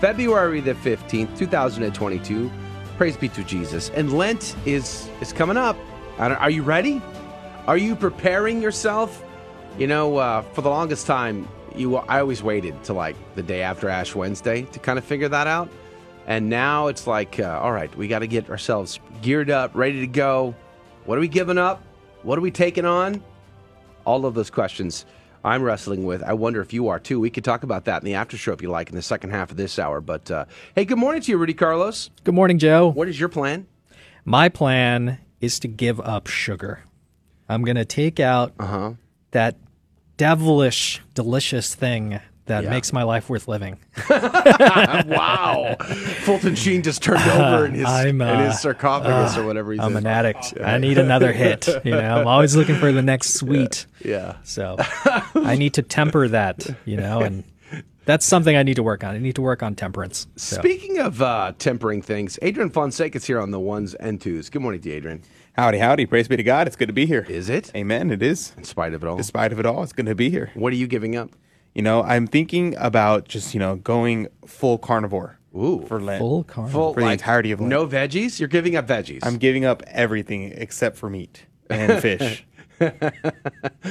February the 15th, 2022. Praise be to Jesus. And Lent is is coming up. Are you ready? Are you preparing yourself? You know, uh, for the longest time, you I always waited to like the day after Ash Wednesday to kind of figure that out. And now it's like, uh, all right, we got to get ourselves geared up, ready to go. What are we giving up? What are we taking on? All of those questions I'm wrestling with. I wonder if you are too. We could talk about that in the after show if you like in the second half of this hour. But uh, hey, good morning to you, Rudy Carlos. Good morning, Joe. What is your plan? My plan is to give up sugar. I'm going to take out uh-huh. that devilish, delicious thing that yeah. makes my life worth living. wow. Fulton Sheen just turned over in his, I'm, uh, in his sarcophagus uh, or whatever he's I'm in. an addict. I need another hit. You know, I'm always looking for the next sweet. Yeah. yeah. So I need to temper that, you know, and that's something I need to work on. I need to work on temperance. So. Speaking of uh, tempering things, Adrian Fonseca is here on the ones and twos. Good morning to you, Adrian. Howdy, howdy. Praise be to God. It's good to be here. Is it? Amen. It is. In spite of it all. In spite of it all, it's good to be here. What are you giving up? You know, I'm thinking about just, you know, going full carnivore. Ooh, for Lent. Full carnivore. for the like, entirety of Lent. No veggies? You're giving up veggies. I'm giving up everything except for meat and fish.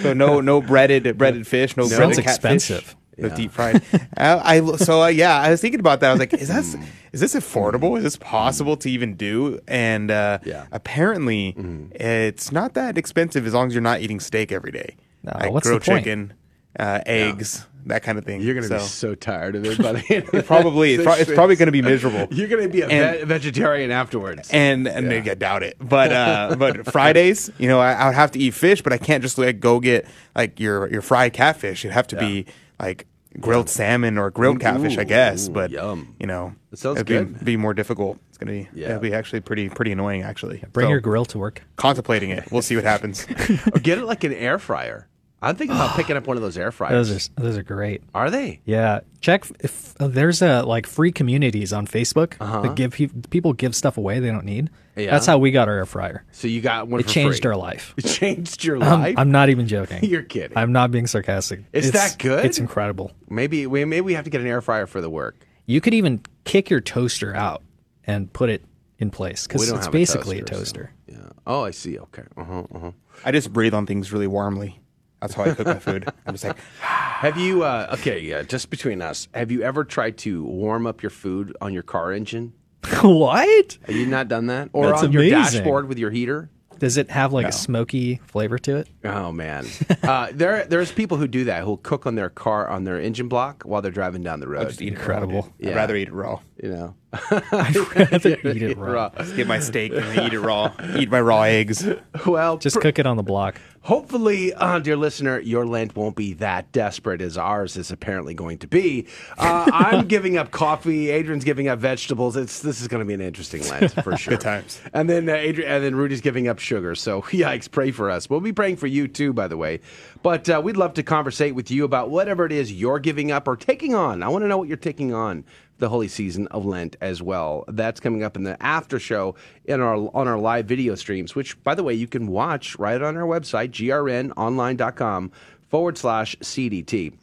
so no no breaded breaded fish, no, no. breaded Sounds expensive. No yeah. deep fried. I, I, so uh, yeah, I was thinking about that. I was like, is that is this affordable? Is this possible to even do? And uh, yeah. apparently, mm. it's not that expensive as long as you're not eating steak every day. No, like what's grilled the point? chicken, uh, eggs, that kind of thing. You're going to so. be so tired of it by the end. it probably it's, pro- it's probably going to be miserable. You're going to be a and, ve- vegetarian afterwards. And and yeah. I doubt it. But uh, but Fridays, you know, I, I, would have to eat fish, but I can't just like go get like your your fried catfish. It'd have to yeah. be like grilled salmon or grilled catfish, ooh, I guess. Ooh, but yum. you know, it sounds it'd good. Be, be more difficult. It's gonna be yeah. it'll be actually pretty pretty annoying. Actually, bring so, your grill to work. Contemplating it. We'll see what happens. or get it like an air fryer. I'm thinking about picking up one of those air fryers. Those are those are great. Are they? Yeah. Check if uh, there's a like free communities on Facebook uh-huh. that give pe- people give stuff away they don't need. Yeah. That's how we got our air fryer. So you got one. It changed free. our life. It changed your I'm, life. I'm not even joking. You're kidding. I'm not being sarcastic. Is it's, that good? It's incredible. Maybe we maybe we have to get an air fryer for the work. You could even kick your toaster out and put it in place because it's basically a toaster. A toaster. So, yeah. Oh, I see. Okay. Uh huh. Uh huh. I just breathe on things really warmly. That's how I cook my food. I'm just like, have you? Uh, okay, yeah. Just between us, have you ever tried to warm up your food on your car engine? what? Have you not done that? Or That's on your dashboard with your heater? Does it have like No. a smoky flavor to it? Oh man, uh, there there's people who do that who'll cook on their car on their engine block while they're driving down the road. I'll just eat Incredible. it raw. dude. Yeah. I'd rather eat it raw. You know, I'd rather eat it raw. Just get my steak and eat it raw. Eat my raw eggs. Well, Just cook it on the block. Hopefully, uh, dear listener, your Lent won't be that desperate as ours is apparently going to be. Uh, I'm giving up coffee. Adrian's giving up vegetables. It's this is going to be an interesting Lent for sure. Good times. And then uh, Adrian, and then Rudy's giving up sugar. So yikes! Pray for us. We'll be praying for you too, by the way. But uh, we'd love to conversate with you about whatever it is you're giving up or taking on. I want to know what you're taking on the holy season of Lent as well. That's coming up in the after show in our on our live video streams, which by the way you can watch right on our website grnonline.com forward slash CDT.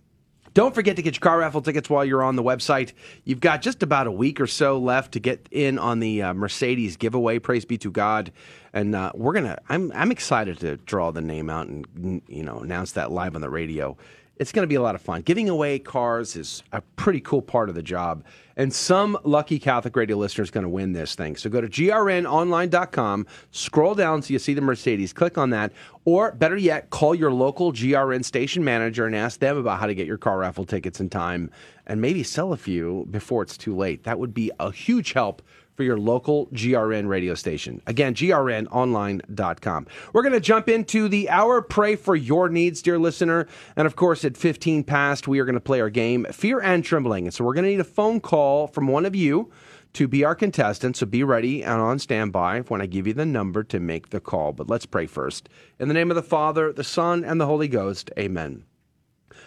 Don't forget to get your car raffle tickets while you're on the website. You've got just about a week or so left to get in on the uh, Mercedes giveaway. Praise be to God, and uh, we're gonna. I'm I'm excited to draw the name out and you know announce that live on the radio. It's going to be a lot of fun. Giving away cars is a pretty cool part of the job. And some lucky Catholic radio listener is going to win this thing. So go to grnonline.com, scroll down so you see the Mercedes, click on that, or better yet, call your local GRN station manager and ask them about how to get your car raffle tickets in time and maybe sell a few before it's too late. That would be a huge help for your local GRN radio station. Again, grnonline.com. We're going to jump into the hour Pray for Your Needs, dear listener. And of course, at 15 past, we are going to play our game, Fear and Trembling. And so we're going to need a phone call from one of you to be our contestant. So be ready and on standby when I give you the number to make the call. But let's pray first. In the name of the Father, the Son, and the Holy Ghost, amen.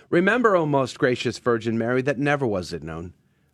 Remember, O most gracious Virgin Mary, that never was it known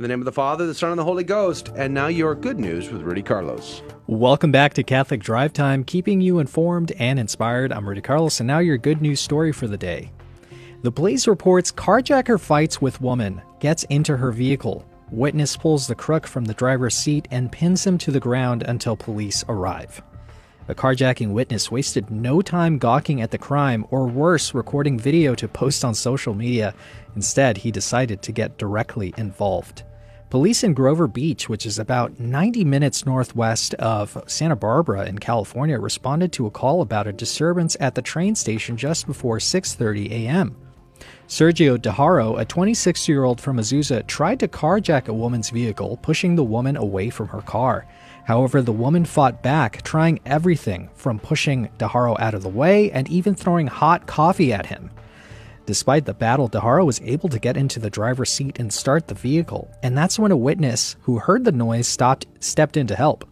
In the name of the Father, the Son, and the Holy Ghost. And now your good news with Rudy Carlos. Welcome back to Catholic Drive Time, keeping you informed and inspired. I'm Rudy Carlos, and now your good news story for the day. The police reports carjacker fights with woman, gets into her vehicle. Witness pulls the crook from the driver's seat and pins him to the ground until police arrive. A carjacking witness wasted no time gawking at the crime, or worse, recording video to post on social media. Instead, he decided to get directly involved. Police in Grover Beach, which is about 90 minutes northwest of Santa Barbara in California, responded to a call about a disturbance at the train station just before 6:30 a.m. Sergio DeHaro, a 26-year-old from Azusa, tried to carjack a woman's vehicle, pushing the woman away from her car. However, the woman fought back, trying everything from pushing DeHaro out of the way and even throwing hot coffee at him. Despite the battle, DeHaro was able to get into the driver's seat and start the vehicle, and that's when a witness who heard the noise stopped stepped in to help.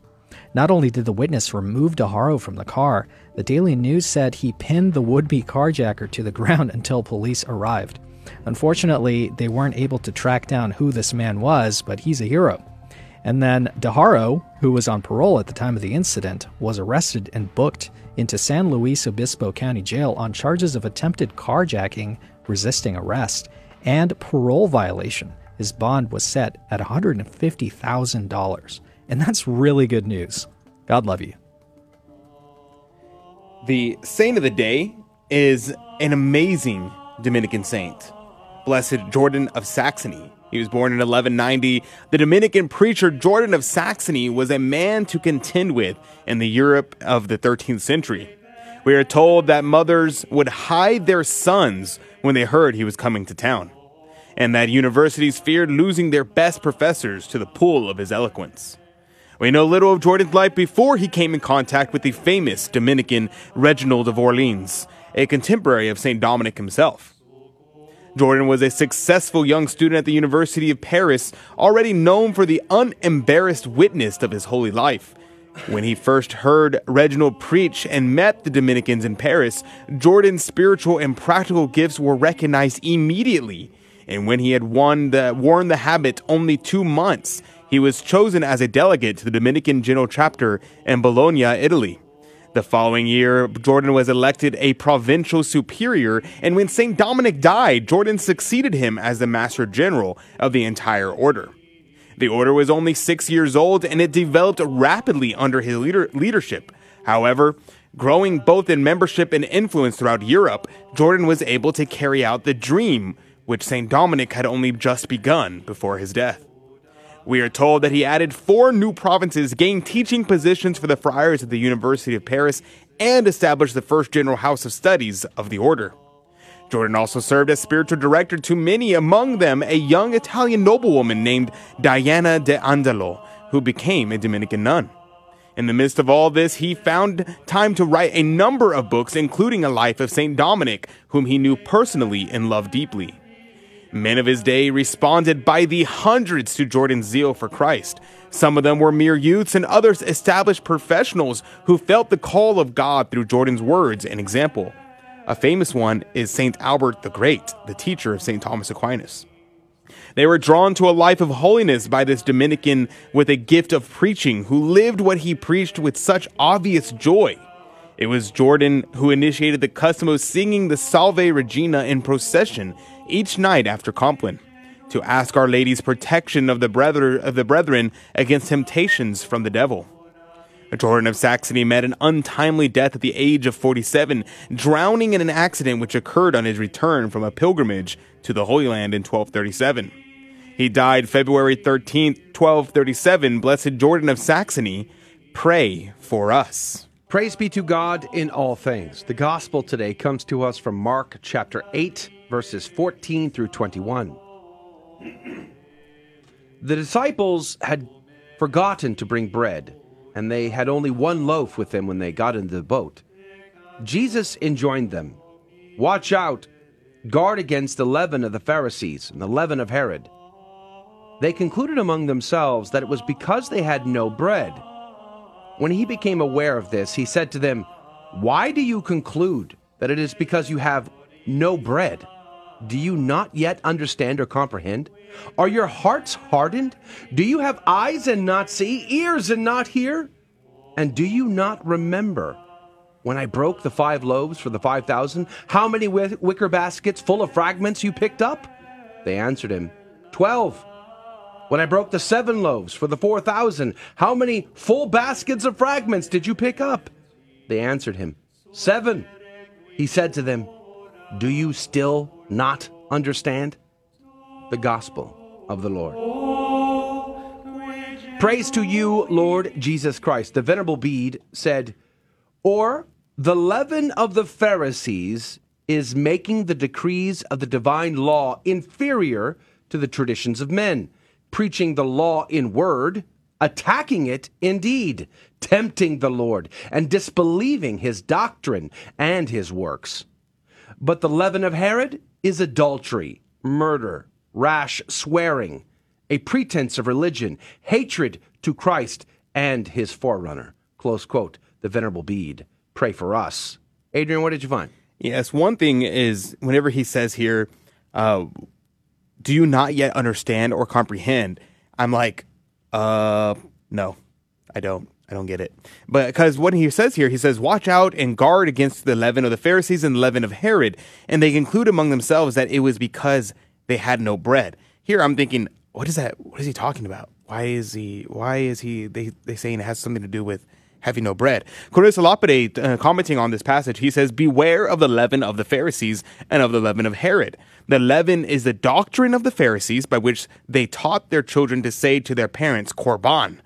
Not only did the witness remove DeHaro from the car, the Daily News said he pinned the would-be carjacker to the ground until police arrived. Unfortunately, they weren't able to track down who this man was, but he's a hero. And then DeHaro, who was on parole at the time of the incident, was arrested and booked into San Luis Obispo County Jail on charges of attempted carjacking, resisting arrest, and parole violation. His bond was set at $150,000. And that's really good news. God love you. The saint of the day is an amazing Dominican saint, Blessed Jordan of Saxony. He was born in 1190. The Dominican preacher Jordan of Saxony was a man to contend with in the Europe of the 13th century. We are told that mothers would hide their sons when they heard he was coming to town, and that universities feared losing their best professors to the pool of his eloquence. We know little of Jordan's life before he came in contact with the famous Dominican Reginald of Orleans, a contemporary of St. Dominic himself. Jordan was a successful young student at the University of Paris, already known for the unembarrassed witness of his holy life. When he first heard Reginald preach and met the Dominicans in Paris, Jordan's spiritual and practical gifts were recognized immediately. And when he had won the, worn the habit only two months, he was chosen as a delegate to the Dominican General Chapter in Bologna, Italy. The following year, Jordan was elected a provincial superior, and when St. Dominic died, Jordan succeeded him as the Master General of the entire order. The order was only six years old, and it developed rapidly under his leader- leadership. However, growing both in membership and influence throughout Europe, Jordan was able to carry out the dream which St. Dominic had only just begun before his death. We are told that he added four new provinces, gained teaching positions for the friars at the University of Paris, and established the first general house of studies of the order. Jordan also served as spiritual director to many, among them a young Italian noblewoman named Diana de Andalo, who became a Dominican nun. In the midst of all this, he found time to write a number of books, including a life of St. Dominic, whom he knew personally and loved deeply. Men of his day responded by the hundreds to Jordan's zeal for Christ. Some of them were mere youths, and others established professionals who felt the call of God through Jordan's words and example. A famous one is St. Albert the Great, the teacher of St. Thomas Aquinas. They were drawn to a life of holiness by this Dominican with a gift of preaching, who lived what he preached with such obvious joy. It was Jordan who initiated the custom of singing the Salve Regina in procession each night after Compline, to ask Our Lady's protection of the, brethren, of the brethren against temptations from the devil. Jordan of Saxony met an untimely death at the age of 47, drowning in an accident which occurred on his return from a pilgrimage to the Holy Land in 1237. He died February 13, 1237. Blessed Jordan of Saxony, pray for us. Praise be to God in all things. The gospel today comes to us from Mark chapter 8, verses 14 through 21. The disciples had forgotten to bring bread, and they had only one loaf with them when they got into the boat. Jesus enjoined them Watch out, guard against the leaven of the Pharisees and the leaven of Herod. They concluded among themselves that it was because they had no bread. When he became aware of this, he said to them, Why do you conclude that it is because you have no bread? Do you not yet understand or comprehend? Are your hearts hardened? Do you have eyes and not see, ears and not hear? And do you not remember when I broke the five loaves for the five thousand, how many wicker baskets full of fragments you picked up? They answered him, Twelve. When I broke the seven loaves for the four thousand, how many full baskets of fragments did you pick up? They answered him, Seven. He said to them, Do you still not understand? The gospel of the Lord. Praise to you, Lord Jesus Christ. The Venerable Bede said, Or the leaven of the Pharisees is making the decrees of the divine law inferior to the traditions of men, preaching the law in word, attacking it in deed, tempting the Lord, and disbelieving his doctrine and his works. But the leaven of Herod is adultery, murder, rash swearing, a pretense of religion, hatred to Christ and his forerunner. Close quote. The Venerable Bede. Pray for us. Adrian, what did you find? Yes, one thing is whenever he says here, uh, do you not yet understand or comprehend? I'm like, uh, no, I don't. I don't get it. But because what he says here, he says, watch out and guard against the leaven of the Pharisees and the leaven of Herod. And they conclude among themselves that it was because they had no bread. Here I'm thinking, what is that? What is he talking about? Why is he, why is he, they, they saying it has something to do with having no bread. Cornelius Lapide, uh, commenting on this passage, he says, Beware of the leaven of the Pharisees and of the leaven of Herod. The leaven is the doctrine of the Pharisees by which they taught their children to say to their parents, Korban,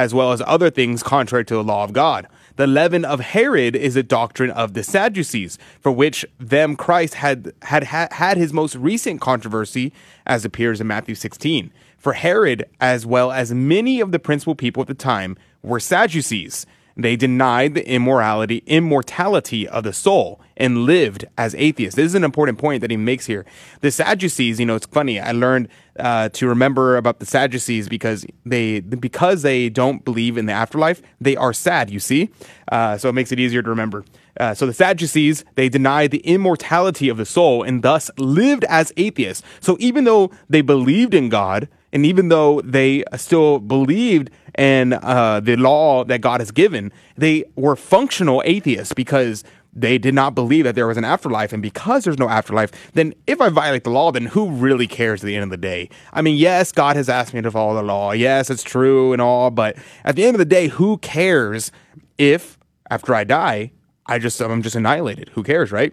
as well as other things contrary to the law of God. The leaven of Herod is a doctrine of the Sadducees, for which them Christ had had had his most recent controversy, as appears in Matthew 16. For Herod, as well as many of the principal people at the time, were Sadducees. They denied the immorality, immortality of the soul and lived as atheists. This is an important point that he makes here. The Sadducees, you know, it's funny. I learned uh, to remember about the Sadducees because they because they don't believe in the afterlife. They are sad. You see, uh, so it makes it easier to remember. Uh, so the Sadducees they denied the immortality of the soul and thus lived as atheists. So even though they believed in God and even though they still believed in uh, the law that God has given, they were functional atheists because they did not believe that there was an afterlife. And because there's no afterlife, then if I violate the law, then who really cares at the end of the day? I mean, yes, God has asked me to follow the law. Yes, it's true and all. But at the end of the day, who cares if after I die, I just, I'm just annihilated? Who cares, right?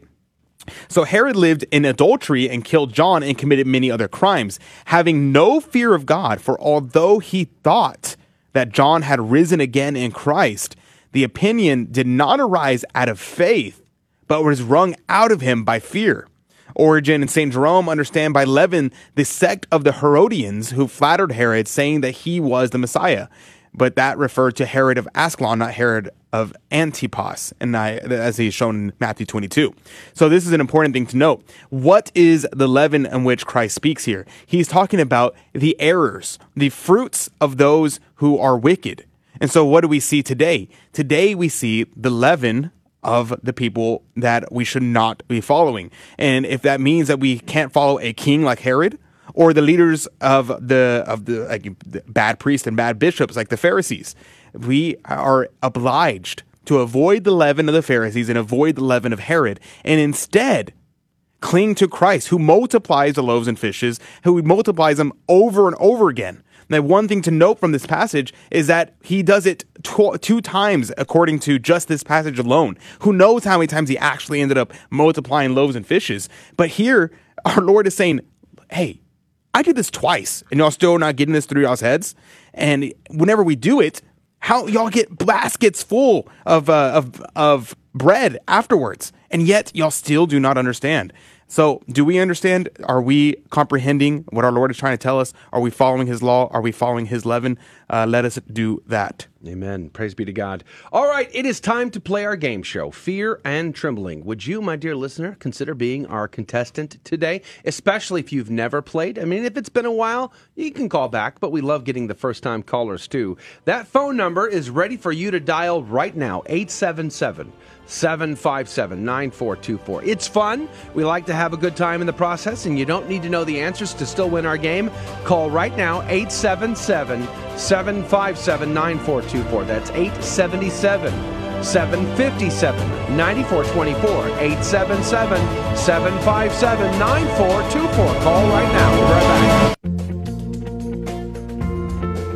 So Herod lived in adultery and killed John and committed many other crimes, having no fear of God, for although he thought that John had risen again in Christ, the opinion did not arise out of faith, but was wrung out of him by fear. Origen and St. Jerome understand by leaven the sect of the Herodians who flattered Herod, saying that he was the Messiah. but that referred to Herod of Ascalon, not Herod of Antipas, and I, as he's shown in Matthew 22. So this is an important thing to note. What is the leaven in which Christ speaks here? He's talking about the errors, the fruits of those who are wicked. And so what do we see today? Today we see the leaven of the people that we should not be following. And if that means that we can't follow a king like Herod, or the leaders of the of the like the bad priests and bad bishops like the Pharisees, we are obliged to avoid the leaven of the Pharisees and avoid the leaven of Herod, and instead cling to Christ, who multiplies the loaves and fishes, who multiplies them over and over again. Now, one thing to note from this passage is that he does it tw- two times according to just this passage alone. Who knows how many times he actually ended up multiplying loaves and fishes? But here, our Lord is saying, hey, I did this twice, and y'all still not getting this through y'all's heads. And whenever we do it, how y'all get baskets full of uh, of of bread afterwards, and yet y'all still do not understand. So, do we understand? Are we comprehending what our Lord is trying to tell us? Are we following His law? Are we following His leaven? Uh, let us do that. Amen. Praise be to God. All right, it is time to play our game show, Fear and Trembling. Would you, my dear listener, consider being our contestant today, especially if you've never played? I mean, if it's been a while, you can call back, but we love getting the first time callers too. That phone number is ready for you to dial right now 877 757 9424. It's fun. We like to have a good time in the process, and you don't need to know the answers to still win our game. Call right now 877 757 9424. That's 877 757 9424. 877 757 9424. Call right now. We'll be right back.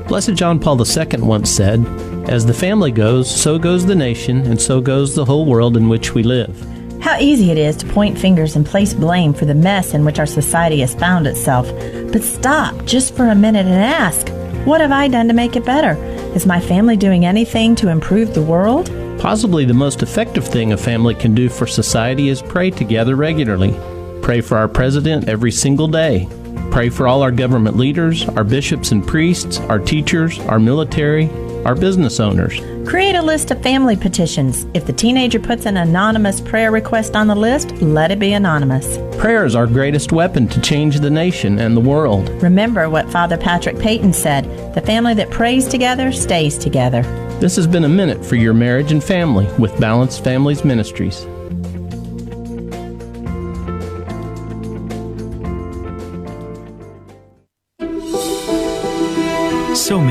Blessed John Paul II once said, As the family goes, so goes the nation, and so goes the whole world in which we live. How easy it is to point fingers and place blame for the mess in which our society has found itself. But stop just for a minute and ask, what have I done to make it better? Is my family doing anything to improve the world? Possibly the most effective thing a family can do for society is pray together regularly. Pray for our president every single day. Pray for all our government leaders, our bishops and priests, our teachers, our military, our business owners. Create a list of family petitions. If the teenager puts an anonymous prayer request on the list, let it be anonymous. Prayer is our greatest weapon to change the nation and the world. Remember what Father Patrick Peyton said the family that prays together stays together. This has been a minute for your marriage and family with Balanced Families Ministries.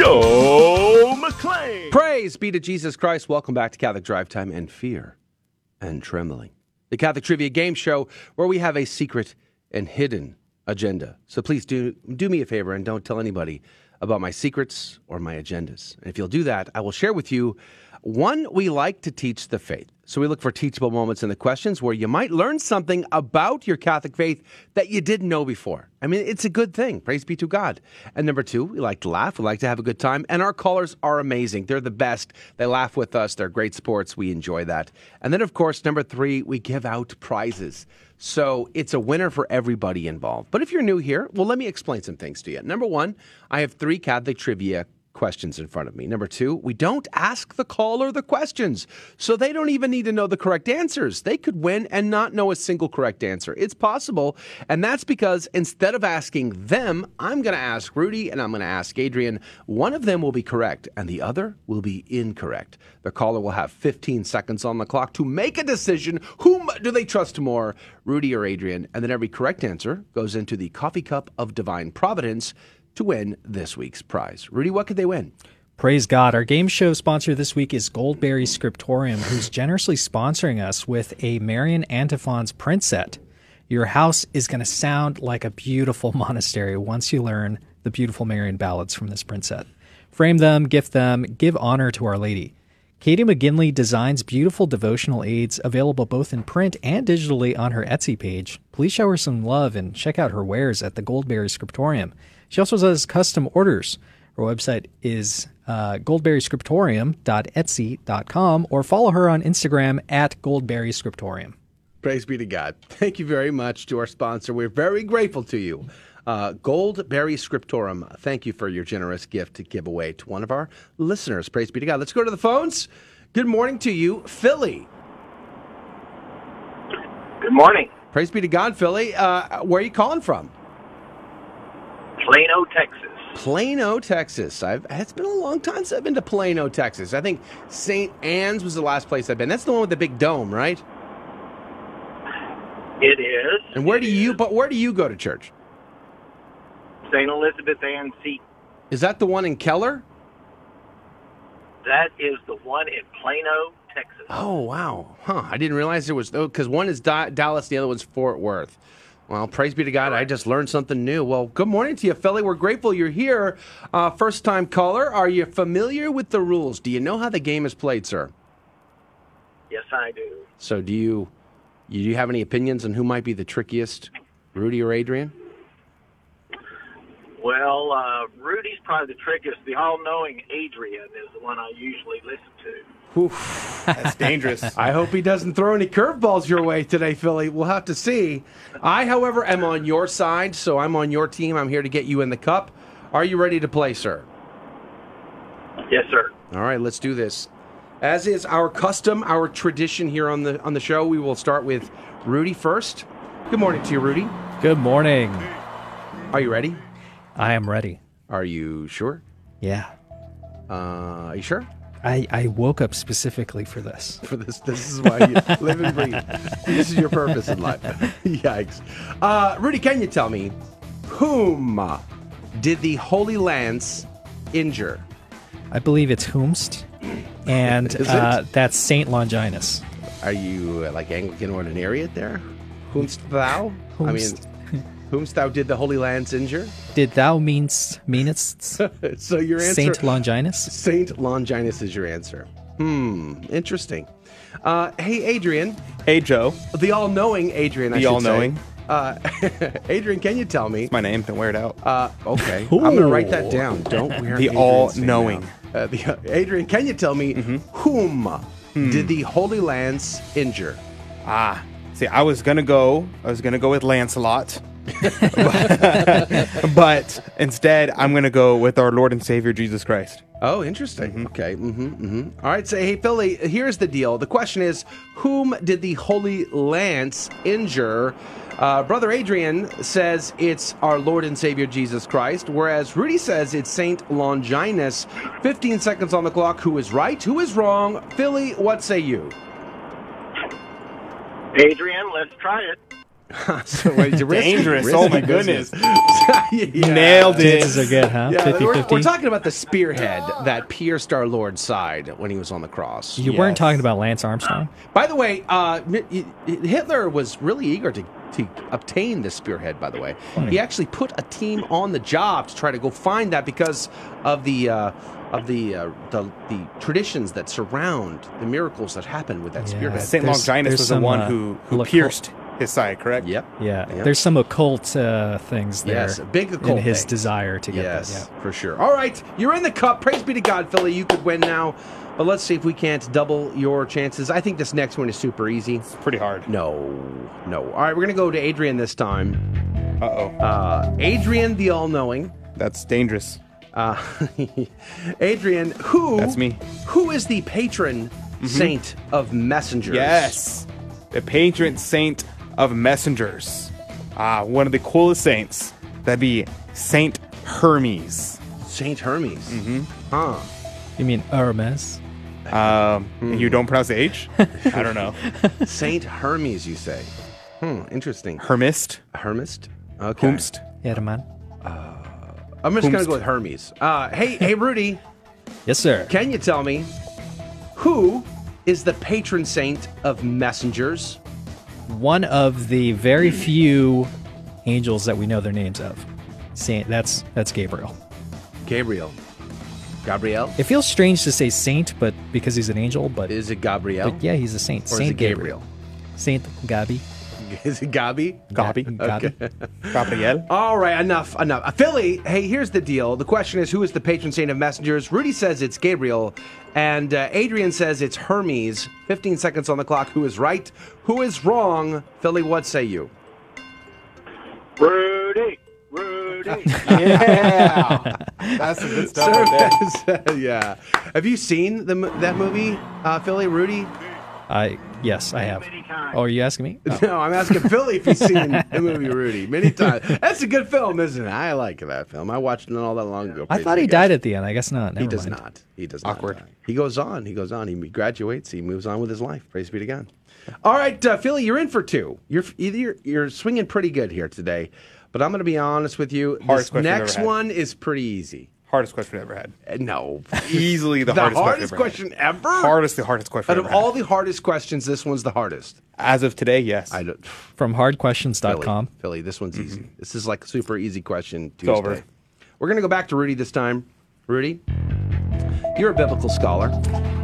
Joe McClane. Praise be to Jesus Christ. Welcome back to Catholic Drive Time and Fear and Trembling, the Catholic Trivia Game Show where we have a secret and hidden agenda. So please do do me a favor and don't tell anybody about my secrets or my agendas. And if you'll do that, I will share with you One, we like to teach the faith. So we look for teachable moments in the questions where you might learn something about your Catholic faith that you didn't know before. I mean, it's a good thing. Praise be to God. And number two, we like to laugh. We like to have a good time. And our callers are amazing. They're the best. They laugh with us. They're great sports. We enjoy that. And then, of course, number three, we give out prizes. So it's a winner for everybody involved. But if you're new here, well, let me explain some things to you. Number one, I have three Catholic trivia questions in front of me. Number two, we don't ask the caller the questions, so they don't even need to know the correct answers. They could win and not know a single correct answer. It's possible, and that's because instead of asking them, I'm going to ask Rudy and I'm going to ask Adrian. One of them will be correct, and the other will be incorrect. The caller will have 15 seconds on the clock to make a decision. Whom do they trust more, Rudy or Adrian? And then every correct answer goes into the coffee cup of divine providence to win this week's prize. Rudy, what could they win? Praise God. Our game show sponsor this week is Goldberry Scriptorium, who's generously sponsoring us with a Marian Antiphons print set. Your house is going to sound like a beautiful monastery once you learn the beautiful Marian ballads from this print set. Frame them, gift them, give honor to Our Lady. Katie McGinley designs beautiful devotional aids available both in print and digitally on her Etsy page. Please show her some love and check out her wares at the Goldberry Scriptorium. She also does custom orders. Her website is uh, goldberryscriptorium.etsy.com or follow her on Instagram at goldberryscriptorium. Praise be to God. Thank you very much to our sponsor. We're very grateful to you. Uh, Goldberry Scriptorium, thank you for your generous gift to give away to one of our listeners. Praise be to God. Let's go to the phones. Good morning to you, Philly. Good morning. Praise be to God, Philly. Uh, where are you calling from? Plano, Texas. Plano, Texas. I've, it's been a long time since I've been to Plano, Texas. I think St. Anne's was the last place I've been. That's the one with the big dome, right? It is. And where do you? But where do you go to church? St. Elizabeth Ann Seton. Is that the one in Keller? That is the one in Plano, Texas. Oh wow, huh? I didn't realize there was oh, because one is Da- Dallas, the other one's Fort Worth. Well, praise be to God, I just learned something new. Well, good morning to you, Philly. We're grateful you're here. Uh, first time caller, are you familiar with the rules? Do you know how the game is played, sir? Yes, I do. So, do you do you have any opinions on who might be the trickiest, Rudy or Adrian? Well, uh, Rudy's probably the trickiest. The all-knowing Adrian is the one I usually listen to. Oof. That's dangerous. I hope he doesn't throw any curveballs your way today, Philly. We'll have to see. I, however, am on your side, so I'm on your team. I'm here to get you in the cup. Are you ready to play, sir? Yes, sir. All right, let's do this. As is our custom, our tradition here on the on the show, we will start with Rudy first. Good morning to you, Rudy. Good morning. Are you ready? I am ready. Are you sure? Yeah. Uh, are you sure? I, I woke up specifically for this. For this, this is why you live and breathe. This is your purpose in life. Yikes. Uh, Rudy, can you tell me whom did the Holy Lance injure? I believe it's Whomst, and uh, that's Saint Longinus. Are you uh, like Anglican or ordinariate there? Whomst thou? I mean, Whomst. whomst thou did the Holy Lance injure? Did thou meanst meanest so your answer Saint Longinus? Saint Longinus is your answer. Hmm, interesting. Uh, hey, Adrian. Hey, Joe. The all-knowing Adrian. The should all-knowing. say. Uh, Adrian, can you tell me? my name. Don't wear it out. Uh, okay, I'm going to write that down. Don't wear it. The Adrian's all-knowing. name. Uh, the, Adrian, can you tell me whom did the Holy Lance injure? Ah, see, I was gonna go. I was gonna go with Lancelot, but instead, I'm gonna go with our Lord and Savior Jesus Christ. Oh, interesting. Okay. Mm-hmm, mm-hmm. All right. So, hey, Philly, here's the deal. The question is, whom did the Holy Lance injure? Uh, Brother Adrian says it's our Lord and Savior Jesus Christ, whereas Rudy says it's Saint Longinus. 15 seconds on the clock. Who is right? Who is wrong? Philly, what say you? Adrian, let's try it. so wait, it's risky, Dangerous. risky Oh, my goodness. Yeah. Nailed it. Chances are good, huh? Yeah, 50 we're, 50. we're talking about the spearhead that pierced our Lord's side when he was on the cross. You weren't talking about Lance Armstrong? By the way, uh, Hitler was really eager to, to obtain this spearhead. By the way, he actually put a team on the job to try to go find that because of the uh, of the, uh, the the traditions that surround the miracles that happen with that spearhead. Saint Longinus was the one uh, who, who look- pierced his side, correct? Yep. Yeah, Yeah. there's some occult uh, things there. Yes, a big occult in his thing. desire to get yes, that. Yeah. for sure. All right, you're in the cup. Praise be to God, Philly. You could win now, but let's see if we can't double your chances. I think this next one is super easy. It's pretty hard. No, no. All right, we're gonna go to Adrian this time. Uh-oh. Uh Adrian, the all-knowing. That's dangerous. Uh, Adrian, who? That's me. Who is the patron saint of messengers? Yes. The patron saint of messengers. Ah, one of the coolest saints. That'd be Saint Hermes. Saint Hermes. Mm-hmm. Huh. You mean Hermes? Um, Hmm. you don't pronounce the H? I don't know. Saint Hermes, you say? Hmm. Interesting. Hermist. Hermist. Okay. Humst. Herman. I'm just gonna go with Hermes. Uh, hey, hey, Rudy. Yes, sir. Can you tell me who is the patron saint of messengers? One of the very few angels that we know their names of. Saint. That's that's Gabriel. Gabriel. Gabriel. It feels strange to say saint, but because he's an angel, but Is it Gabriel? but yeah, he's a saint. Or is saint it Gabriel? Saint Gabi. Is it Gabi? Gabi. Gabi. Gabriel. All right, enough, enough. Uh, Philly, hey, here's the deal. The question is, who is the patron saint of messengers? Rudy says it's Gabriel, and uh, Adrian says it's Hermes. 15 seconds on the clock. Who is right? Who is wrong? Philly, what say you? Rudy, Rudy. Yeah. That's some good stuff right there. yeah. Have you seen the, that movie, uh, Philly, Rudy? I yes, I have. Oh, are you asking me? Oh. No, I'm asking Philly if he's seen the movie Rudy many times. That's a good film, isn't it? I like that film. I watched it all that long ago. I thought he to God. died at the end. I guess not. He does mind. not. He does Awkward. not. die. He goes on. He goes on. He graduates. He moves on with his life. Praise be to God. All right, uh, Philly, you're in for two. You're either you're, you're swinging pretty good here today, but I'm going to be honest with you. Hardest this next one is pretty easy. Hardest question I've ever had. Uh, No, Easily the, the hardest, hardest question, question ever. Hardest, the hardest question Out of ever all the hardest questions, this one's the hardest. As of today, yes. I don't. From hardquestions.com. Philly, Philly this one's easy. This is like a super easy question Tuesday. Mm-hmm. over. We're gonna go back to Rudy this time. Rudy, you're a biblical scholar.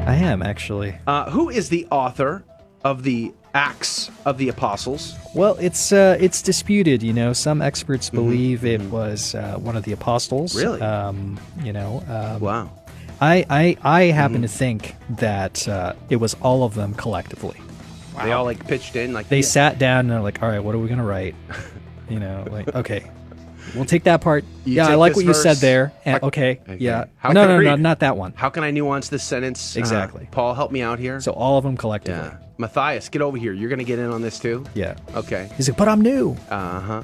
I am actually. Uh, who is the author of the Acts of the Apostles? Well, it's uh, it's disputed. You know, some experts believe it was uh, one of the apostles. Mm-hmm. Really? Um, you know. Um, Wow. I I, I happen to think that uh, it was all of them collectively. Wow. They all like pitched in, like They yeah. sat down and they're like, "All right, what are we gonna write?" You know, like, okay, we'll take that part. You yeah, I like this what you said there. And, How- okay, Okay. yeah. How no, can no, no, not that one. How can I nuance this sentence? Uh, Exactly. Paul, help me out here. So all of them collectively. yeah, Matthias, get over here. You're gonna get in on this too. Yeah. Okay. He's like, but I'm new. Uh huh.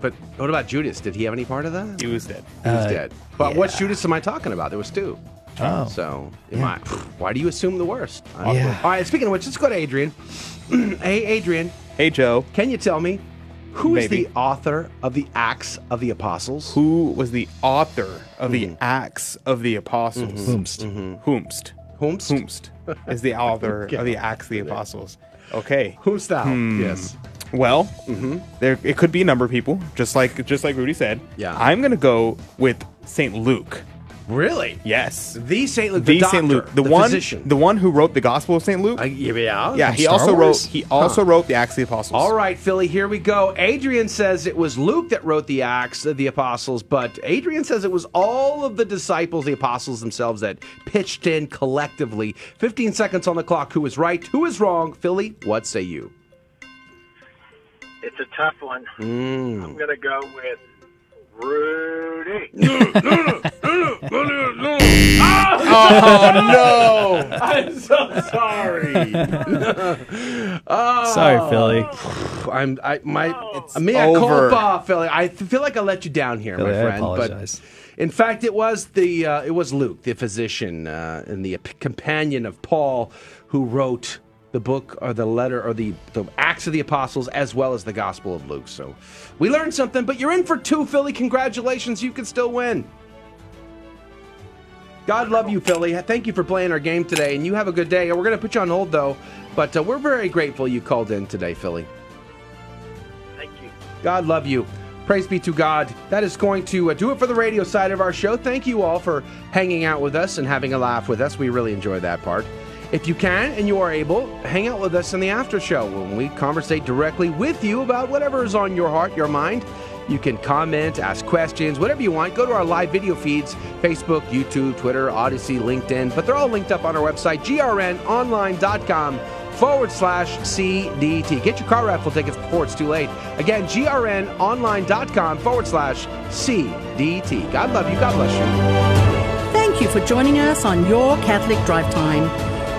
But what about Judas? Did he have any part of that? He was dead. He was Uh, dead. But what Judas am I talking about? There was two. Oh. So, Yeah. I, why do you assume the worst? Uh, Yeah. All right. Speaking of which, let's go to Adrian. hey, Adrian, Hey, Joe. can you tell me who is Maybe. the author of the Acts of the Apostles? Who was the author of the mm-hmm. Acts of the Apostles? Mm-hmm. Whomst. Mm-hmm. Whomst. Whomst? Whomst is the author of the Acts of the Apostles. Okay. Who's thou? Hmm. Yes. Well, there it could be a number of people, just like just like Rudy said. Yeah. I'm gonna go with Saint Luke. Really? Yes. The Saint Luke, The, the, Saint Luke, the, one, physician. the one who wrote the Gospel of Saint Luke. Uh, yeah. yeah, From he Star also Wars? wrote. He also wrote the Acts of the Apostles. All right, Philly, here we go. Adrian says it was Luke that wrote the Acts of the Apostles, but Adrian says it was all of the disciples, the apostles themselves, that pitched in collectively. 15 seconds on the clock. Who is right? Who is wrong? Philly, what say you? It's a tough one. Mm. I'm gonna go with Rudy. Oh no! I'm so sorry. oh, Sorry, Philly. I'm I my Oh. mea over. culpa, Philly. I feel like I let you down here, Philly, my I friend. apologize. But in fact, it was the uh, it was Luke, the physician uh, and the companion of Paul, who wrote the book or the letter or the, the Acts of the Apostles as well as the Gospel of Luke. So we learned something, but you're in for two, Philly. Congratulations. You can still win. God love you, Philly. Thank you for playing our game today, and you have a good day. We're going to put you on hold, though, but uh, we're very grateful you called in today, Philly. Thank you. God love you. Praise be to God. That is going to uh, do it for the radio side of our show. Thank you all for hanging out with us and having a laugh with us. We really enjoy that part. If you can and you are able, hang out with us in the after show when we conversate directly with you about whatever is on your heart, your mind. You can comment, ask questions, whatever you want. Go to our live video feeds Facebook, YouTube, Twitter, Odysee, LinkedIn, but they're all linked up on our website, grnonline.com forward slash CDT. Get your car raffle tickets before it's too late. Again, grnonline.com forward slash CDT. God love you. God bless you. Thank you for joining us on Your Catholic Drive Time,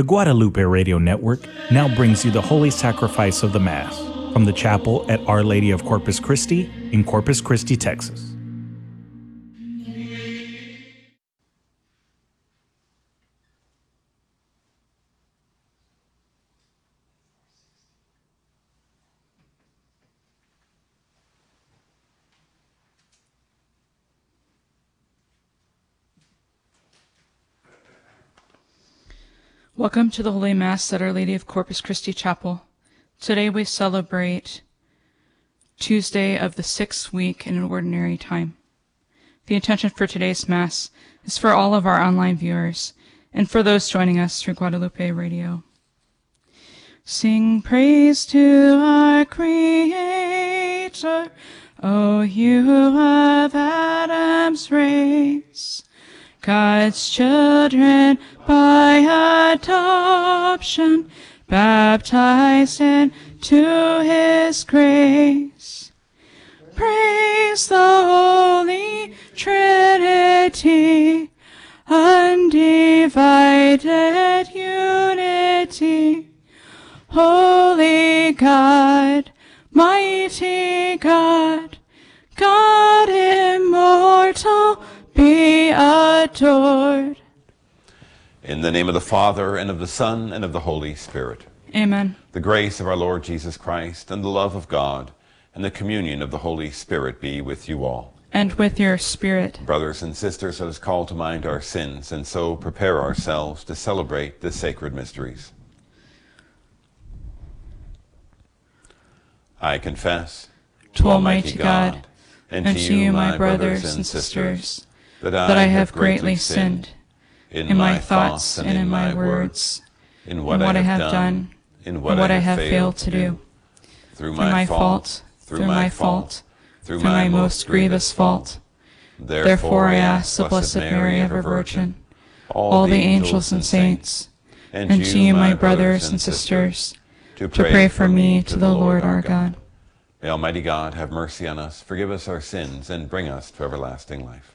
The Guadalupe Radio Network now brings you the Holy Sacrifice of the Mass from the chapel at Our Lady of Corpus Christi in Corpus Christi, Texas. Welcome to the Holy Mass at Our Lady of Corpus Christi Chapel. Today we celebrate Tuesday of the sixth week in ordinary time. The intention for today's Mass is for all of our online viewers and for those joining us through Guadalupe Radio. Sing praise to our Creator, O you of Adam's race. God's children by adoption, baptized into his grace. Praise the Holy Trinity, undivided unity. Holy God, mighty God, God immortal, be adored. In the name of the Father, and of the Son, and of the Holy Spirit. Amen. The grace of our Lord Jesus Christ, and the love of God, and the communion of the Holy Spirit be with you all. And with your spirit. Brothers and sisters, let us call to mind our sins, and so prepare ourselves to celebrate the sacred mysteries. I confess to Almighty God, and to you, my brothers and sisters, that I have greatly sinned in my thoughts and in my words, in what I have done, in what I have failed to do, through my fault, through my fault, through my most grievous fault. Therefore I ask the Blessed Mary, ever Virgin, all the angels and saints, and to you, my brothers and sisters, to pray for me to the Lord our God. May Almighty God have mercy on us, forgive us our sins, and bring us to everlasting life.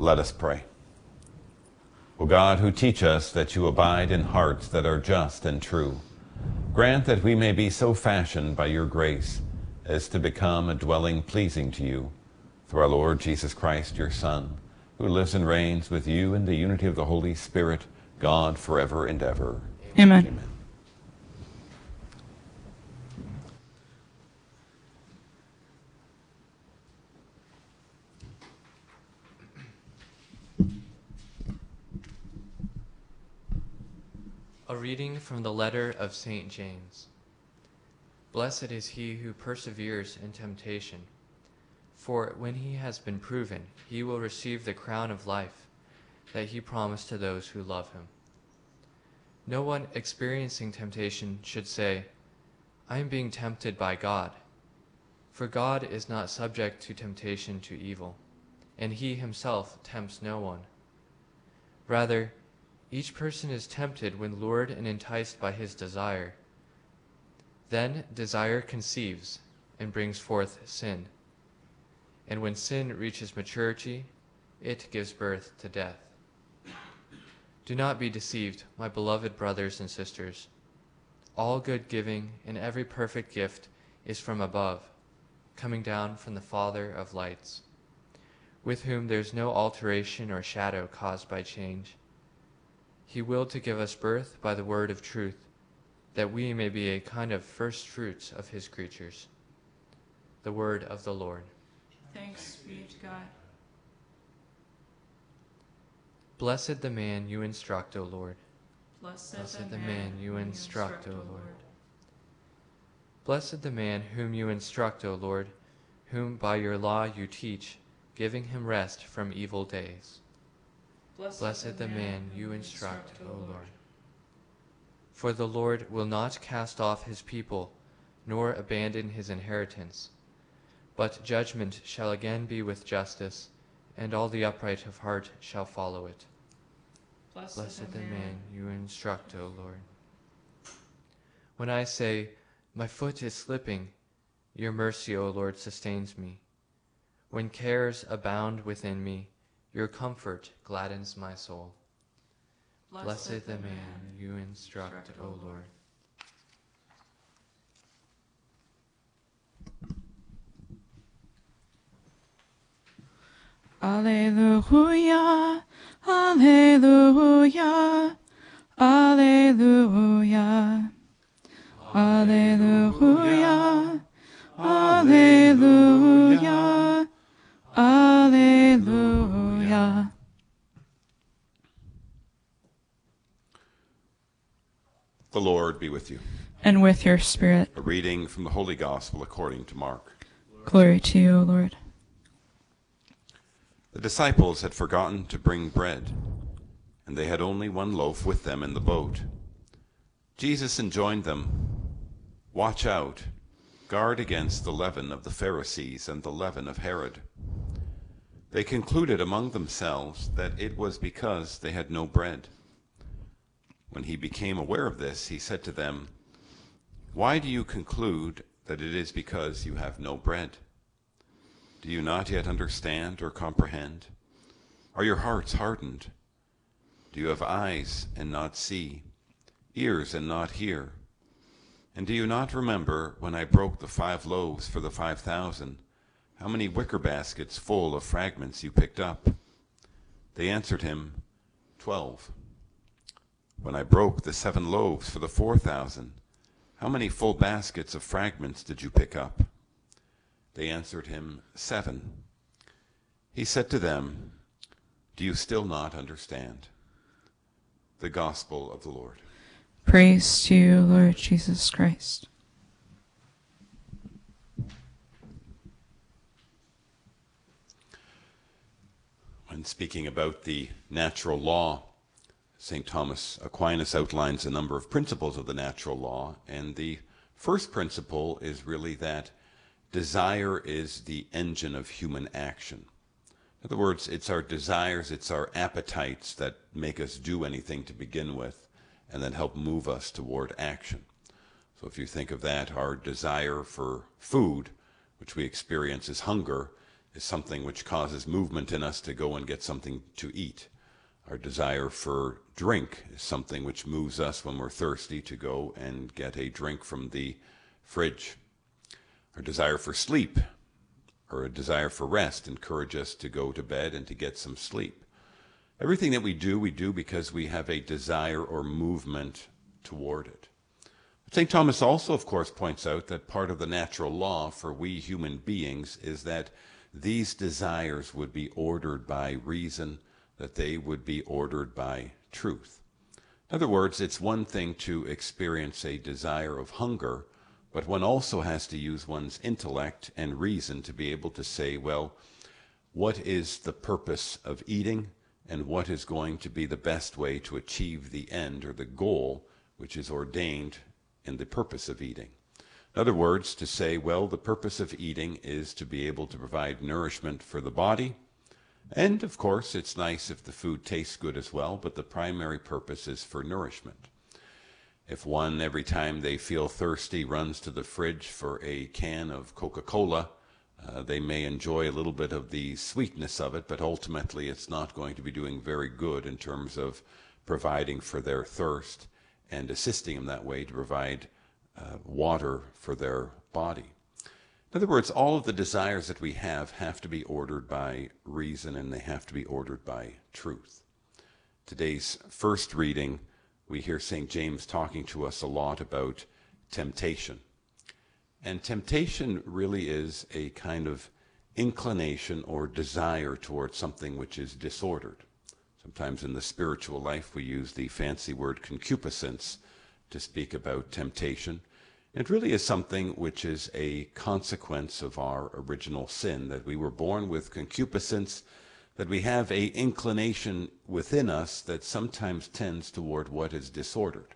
Let us pray. O God, who teach us that you abide in hearts that are just and true, grant that we may be so fashioned by your grace as to become a dwelling pleasing to you, through our Lord Jesus Christ, your Son, who lives and reigns with you in the unity of the Holy Spirit, God, forever and ever. Amen. Amen. A reading from the letter of St. James. Blessed is he who perseveres in temptation, for when he has been proven, he will receive the crown of life that he promised to those who love him. No one experiencing temptation should say, I am being tempted by God. For God is not subject to temptation to evil, and he himself tempts no one. Rather, each person is tempted when lured and enticed by his desire. Then desire conceives and brings forth sin. And when sin reaches maturity, it gives birth to death. Do not be deceived, my beloved brothers and sisters. All good giving and every perfect gift is from above, coming down from the Father of lights, with whom there's no alteration or shadow caused by change. He willed to give us birth by the word of truth, that we may be a kind of first fruits of his creatures. The word of the Lord. Thanks be to God. Blessed the man you instruct, O Lord. Blessed, Blessed the man you instruct, O Lord. Blessed the man whom you instruct, O Lord, whom by your law you teach, giving him rest from evil days. Blessed the man you instruct, O Lord. For the Lord will not cast off his people, nor abandon his inheritance. But judgment shall again be with justice, and all the upright of heart shall follow it. Blessed, Blessed the man you instruct, O Lord. When I say, My foot is slipping, your mercy, O Lord, sustains me. When cares abound within me, your comfort gladdens my soul. Blessed the man you instruct, O Lord. Alleluia, Alleluia, Alleluia, Alleluia, Alleluia, Alleluia. The Lord be with you. And with your spirit. A reading from the Holy Gospel according to Mark. Glory to you, O Lord. The disciples had forgotten to bring bread, and they had only one loaf with them in the boat. Jesus enjoined them Watch out, guard against the leaven of the Pharisees and the leaven of Herod. They concluded among themselves that it was because they had no bread. When he became aware of this, he said to them, Why do you conclude that it is because you have no bread? Do you not yet understand or comprehend? Are your hearts hardened? Do you have eyes and not see, ears and not hear? And do you not remember when I broke the five loaves for the five thousand, how many wicker baskets full of fragments you picked up? They answered him, Twelve. When I broke the seven loaves for the four thousand, how many full baskets of fragments did you pick up? They answered him, Seven. He said to them, Do you still not understand? The Gospel of the Lord. Praise to you, Lord Jesus Christ. When speaking about the natural law, St. Thomas Aquinas outlines a number of principles of the natural law, and the first principle is really that desire is the engine of human action. In other words, it's our desires, it's our appetites that make us do anything to begin with and then help move us toward action. So if you think of that, our desire for food, which we experience as hunger, is something which causes movement in us to go and get something to eat. Our desire for drink is something which moves us when we're thirsty to go and get a drink from the fridge. Our desire for sleep or a desire for rest encourage us to go to bed and to get some sleep. Everything that we do, we do because we have a desire or movement toward it. St. Thomas also, of course, points out that part of the natural law for we human beings is that these desires would be ordered by reason, that they would be ordered by truth. In other words, it's one thing to experience a desire of hunger, but one also has to use one's intellect and reason to be able to say, well, what is the purpose of eating and what is going to be the best way to achieve the end or the goal which is ordained in the purpose of eating. In other words, to say, well, the purpose of eating is to be able to provide nourishment for the body. And of course, it's nice if the food tastes good as well, but the primary purpose is for nourishment. If one, every time they feel thirsty, runs to the fridge for a can of Coca Cola, uh, they may enjoy a little bit of the sweetness of it, but ultimately it's not going to be doing very good in terms of providing for their thirst and assisting them that way to provide uh, water for their body. In other words, all of the desires that we have have to be ordered by reason and they have to be ordered by truth. Today's first reading, we hear St. James talking to us a lot about temptation. And temptation really is a kind of inclination or desire towards something which is disordered. Sometimes in the spiritual life we use the fancy word concupiscence to speak about temptation. It really is something which is a consequence of our original sin, that we were born with concupiscence, that we have a inclination within us that sometimes tends toward what is disordered.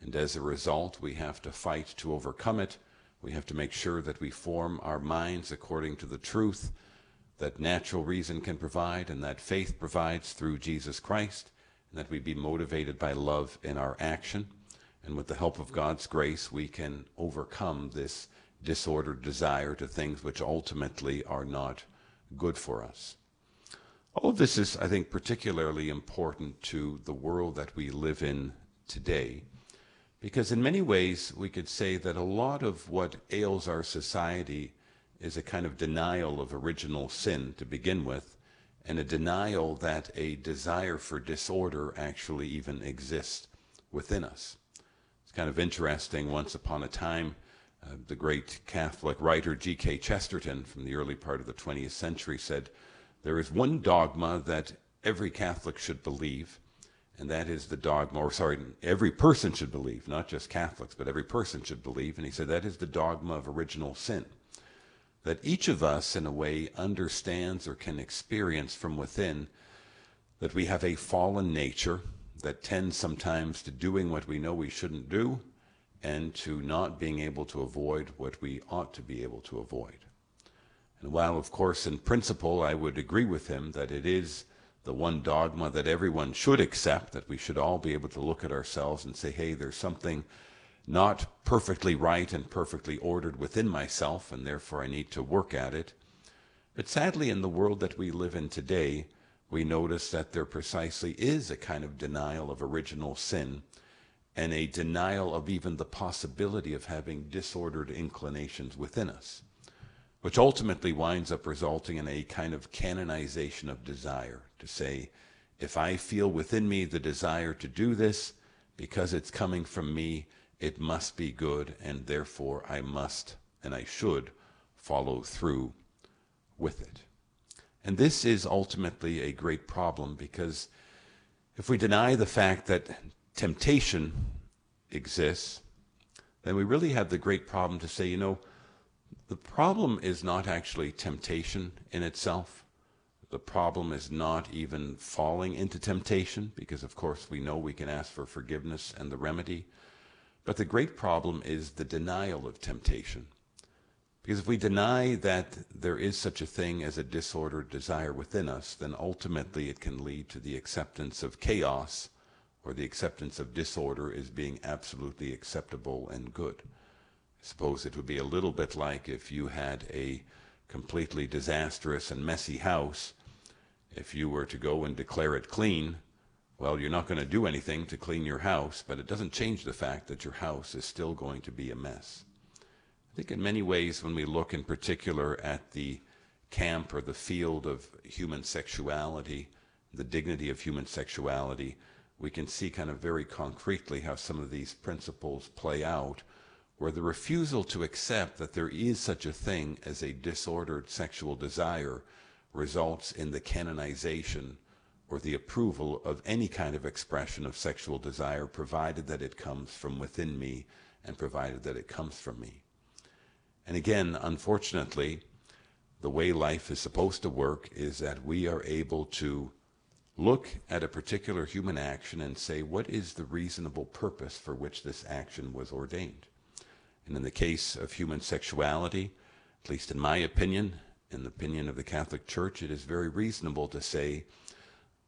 And as a result, we have to fight to overcome it we have to make sure that we form our minds according to the truth that natural reason can provide and that faith provides through Jesus Christ, and that we be motivated by love in our action. And with the help of God's grace, we can overcome this disordered desire to things which ultimately are not good for us. All of this is, I think, particularly important to the world that we live in today because in many ways, we could say that a lot of what ails our society is a kind of denial of original sin to begin with, and a denial that a desire for disorder actually even exists within us. It's kind of interesting. Once upon a time, uh, the great Catholic writer G.K. Chesterton from the early part of the 20th century said, There is one dogma that every Catholic should believe, and that is the dogma, or sorry, every person should believe, not just Catholics, but every person should believe. And he said that is the dogma of original sin. That each of us, in a way, understands or can experience from within that we have a fallen nature that tends sometimes to doing what we know we shouldn't do and to not being able to avoid what we ought to be able to avoid. And while, of course, in principle, I would agree with him that it is the one dogma that everyone should accept, that we should all be able to look at ourselves and say, hey, there's something not perfectly right and perfectly ordered within myself, and therefore I need to work at it. But sadly, in the world that we live in today, we notice that there precisely is a kind of denial of original sin and a denial of even the possibility of having disordered inclinations within us which ultimately winds up resulting in a kind of canonization of desire to say, if I feel within me the desire to do this, because it's coming from me, it must be good, and therefore I must and I should follow through with it. And this is ultimately a great problem because if we deny the fact that temptation exists, then we really have the great problem to say, you know, the problem is not actually temptation in itself. The problem is not even falling into temptation, because of course we know we can ask for forgiveness and the remedy. But the great problem is the denial of temptation. Because if we deny that there is such a thing as a disordered desire within us, then ultimately it can lead to the acceptance of chaos or the acceptance of disorder as being absolutely acceptable and good. I suppose it would be a little bit like if you had a completely disastrous and messy house. If you were to go and declare it clean, well, you're not going to do anything to clean your house, but it doesn't change the fact that your house is still going to be a mess. I think in many ways, when we look in particular at the camp or the field of human sexuality, the dignity of human sexuality, we can see kind of very concretely how some of these principles play out where the refusal to accept that there is such a thing as a disordered sexual desire results in the canonization or the approval of any kind of expression of sexual desire, provided that it comes from within me and provided that it comes from me. And again, unfortunately, the way life is supposed to work is that we are able to look at a particular human action and say, what is the reasonable purpose for which this action was ordained? And in the case of human sexuality, at least in my opinion, in the opinion of the Catholic Church, it is very reasonable to say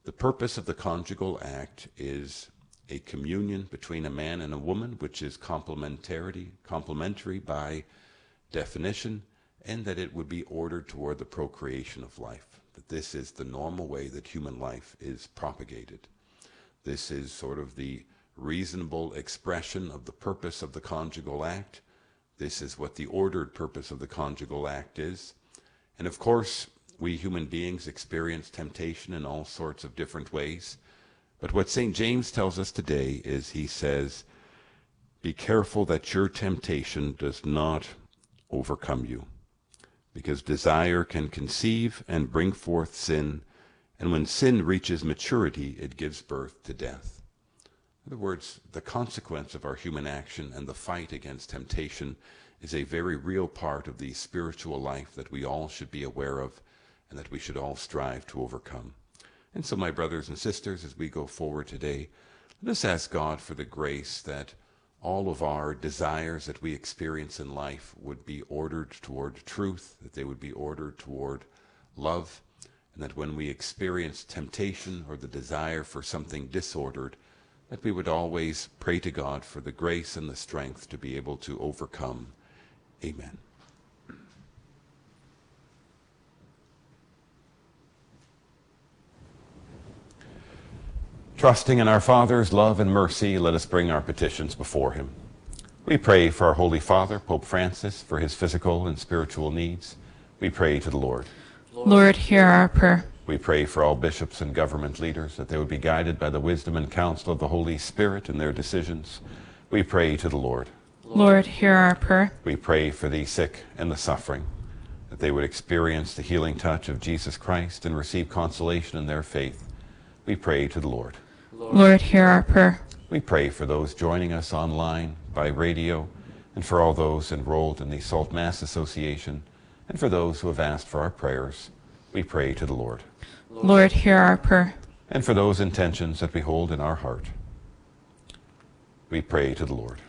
the purpose of the conjugal act is a communion between a man and a woman, which is complementarity, complementary by definition, and that it would be ordered toward the procreation of life. That this is the normal way that human life is propagated. This is sort of the reasonable expression of the purpose of the conjugal act. This is what the ordered purpose of the conjugal act is. And of course, we human beings experience temptation in all sorts of different ways. But what St. James tells us today is he says, Be careful that your temptation does not overcome you. Because desire can conceive and bring forth sin, and when sin reaches maturity, it gives birth to death. In other words, the consequence of our human action and the fight against temptation is a very real part of the spiritual life that we all should be aware of and that we should all strive to overcome. And so, my brothers and sisters, as we go forward today, let us ask God for the grace that all of our desires that we experience in life would be ordered toward truth, that they would be ordered toward love, and that when we experience temptation or the desire for something disordered, that we would always pray to God for the grace and the strength to be able to overcome. Amen. Trusting in our Father's love and mercy, let us bring our petitions before him. We pray for our Holy Father, Pope Francis, for his physical and spiritual needs. We pray to the Lord. Lord, hear our prayer. We pray for all bishops and government leaders that they would be guided by the wisdom and counsel of the Holy Spirit in their decisions. We pray to the Lord. Lord, hear our prayer. We pray for the sick and the suffering, that they would experience the healing touch of Jesus Christ and receive consolation in their faith. We pray to the Lord. Lord, hear our prayer. We pray for those joining us online, by radio, and for all those enrolled in the Salt Mass Association, and for those who have asked for our prayers. We pray to the Lord. Lord, hear our prayer. And for those intentions that we hold in our heart, we pray to the Lord.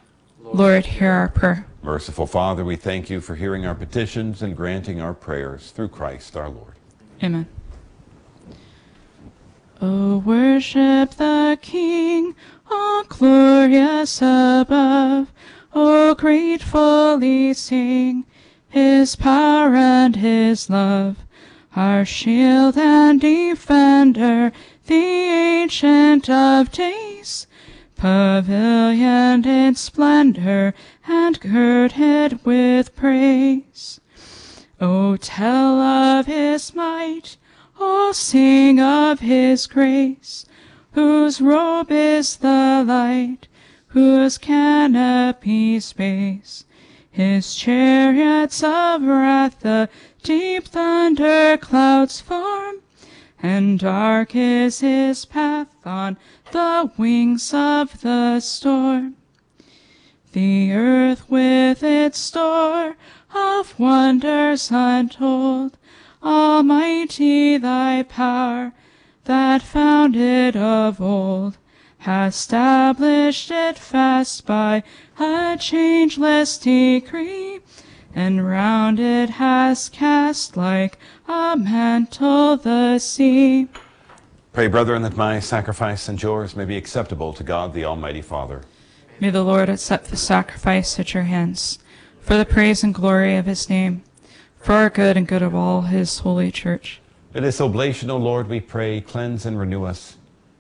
Lord, hear our prayer. Merciful Father, we thank you for hearing our petitions and granting our prayers through Christ our Lord. Amen. Oh, worship the King, all glorious above. Oh, gratefully sing his power and his love. Our shield and defender, the ancient of days, pavilioned in splendor and girded with praise. Oh, tell of his might, oh, sing of his grace, whose robe is the light, whose canopy space. His chariots of wrath the deep thunder clouds form, and dark is his path on the wings of the storm. The earth with its store of wonders untold, Almighty thy power that founded of old, has established it fast by a changeless decree, and round it has cast like a mantle the sea. Pray, brethren, that my sacrifice and yours may be acceptable to God the Almighty Father. May the Lord accept the sacrifice at your hands, for the praise and glory of his name, for our good and good of all his holy church. In this oblation, O Lord, we pray, cleanse and renew us,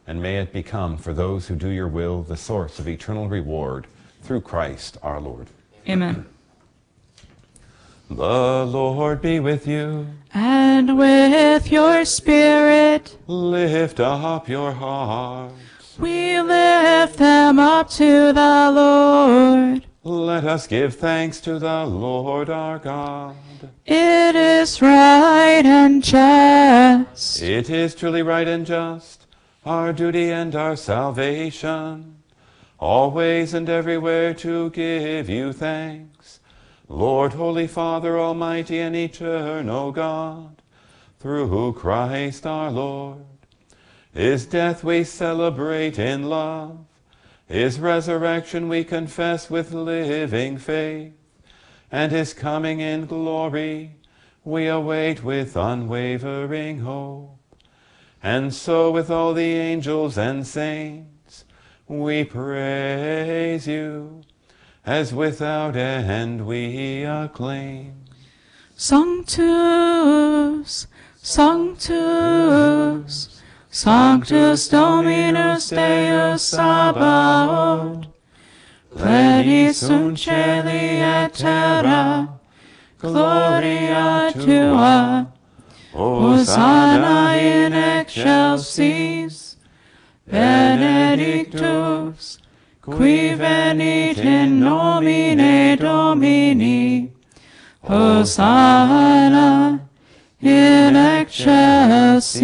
and may it become, for those who do your will, the source of eternal reward, through Christ our Lord. Amen. The Lord be with you. And with your spirit, Lift up your hearts. we lift them up to the Lord. Let us give thanks to the Lord our God. It is right and just. It is truly right and just, our duty and our salvation, always and everywhere to give you thanks. Lord, Holy Father, Almighty and Eternal God, through Christ our Lord. His death we celebrate in love. His resurrection we confess with living faith. And his coming in glory we await with unwavering hope. And so with all the angels and saints we praise you, as without end we acclaim. Sanctus, Sanctus, Sanctus Dominus Deus Sabaoth, Pleni sunt et terra, Gloria tua, Hosanna in excelsis, benedictus, qui venit in nomine Domini, Hosanna in excelsis.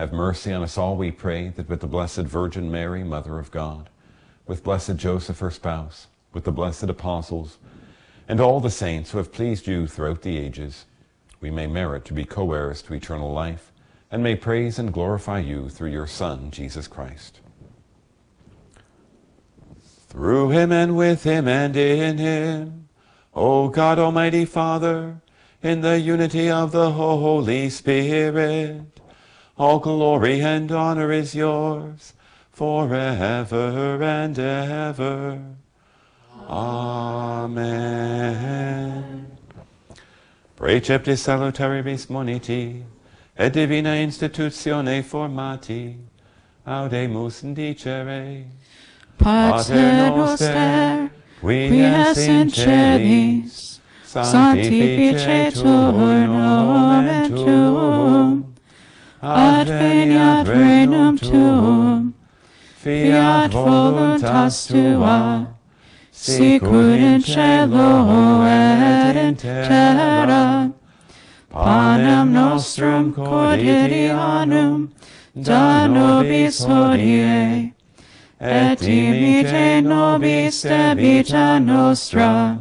have mercy on us all, we pray, that with the Blessed Virgin Mary, Mother of God, with blessed Joseph, her spouse, with the blessed apostles, and all the saints who have pleased you throughout the ages, we may merit to be co-heirs to eternal life, and may praise and glorify you through your Son, Jesus Christ. Through him and with him and in him, O God Almighty Father, in the unity of the Holy Spirit, all glory and honor is yours forever and ever. Amen. Precepti salutaris moniti, et divina institutione formati, audemus dicere. Pater noster, qui es in celis, sanctificetur nomen tuum, adveniat regnum tuum, fiat voluntas tua, sicut in cielo et in terra, panem nostrum quotidianum da nobis hodie, et dimite nobis debita nostra,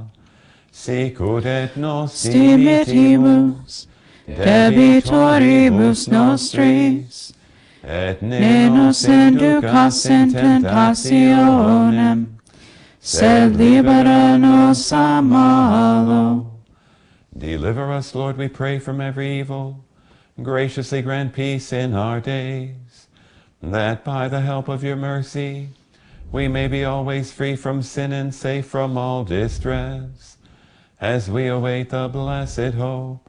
sicut et nos dimitimus, debitoribus nostris, et ne nos inducas in tentationem, sed libera nos a malo. Deliver us, Lord, we pray, from every evil. Graciously grant peace in our days, that by the help of your mercy we may be always free from sin and safe from all distress, as we await the blessed hope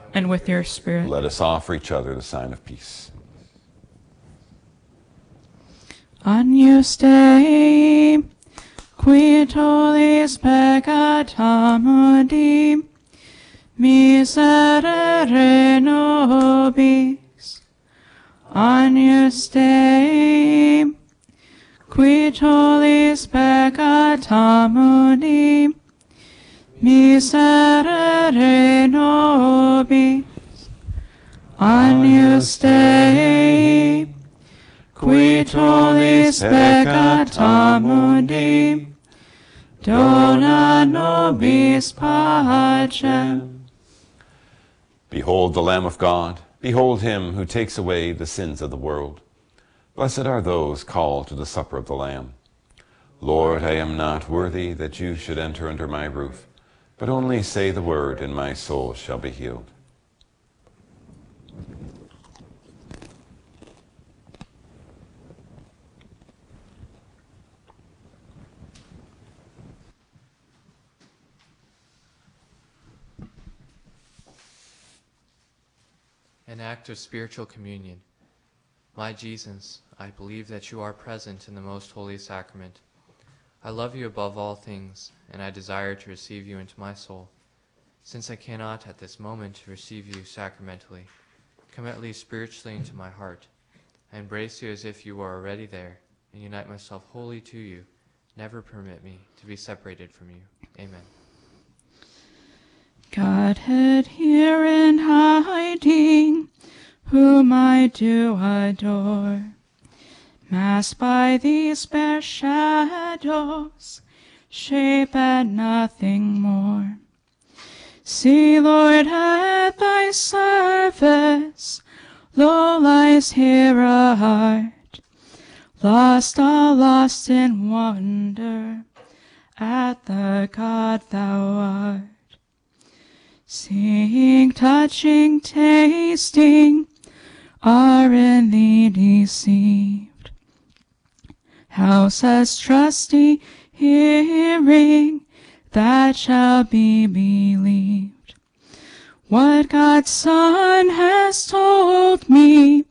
And with your spirit. Let us offer each other the sign of peace. Agnus Dei, qui tollis peccata mundi, miserere nobis. Agnus Dei, qui tollis peccata mundi, miserere nobis. Agnus Dei, qui tollis peccata mundi, dona nobis pacem. Behold the Lamb of God. Behold him who takes away the sins of the world. Blessed are those called to the supper of the Lamb. Lord, I am not worthy that you should enter under my roof, but only say the word, and my soul shall be healed. An act of spiritual communion. My Jesus, I believe that you are present in the most holy sacrament. I love you above all things, and I desire to receive you into my soul. Since I cannot at this moment receive you sacramentally, come at least spiritually into my heart. I embrace you as if you were already there, and unite myself wholly to you. Never permit me to be separated from you. Amen. Godhead here in hiding, whom I do adore, masked by these bare shadows, shape and nothing more. See, Lord, at thy service, Low lies here a heart, lost, all lost in wonder at the God thou art. Seeing, touching, tasting, are in thee deceived. House as trusty, hearing, that shall be believed. What God's Son has told me,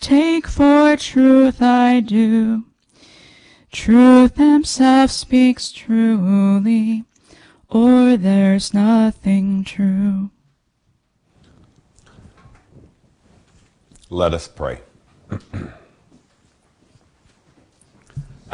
take for truth I do. Truth himself speaks truly or there's nothing true. Let us pray.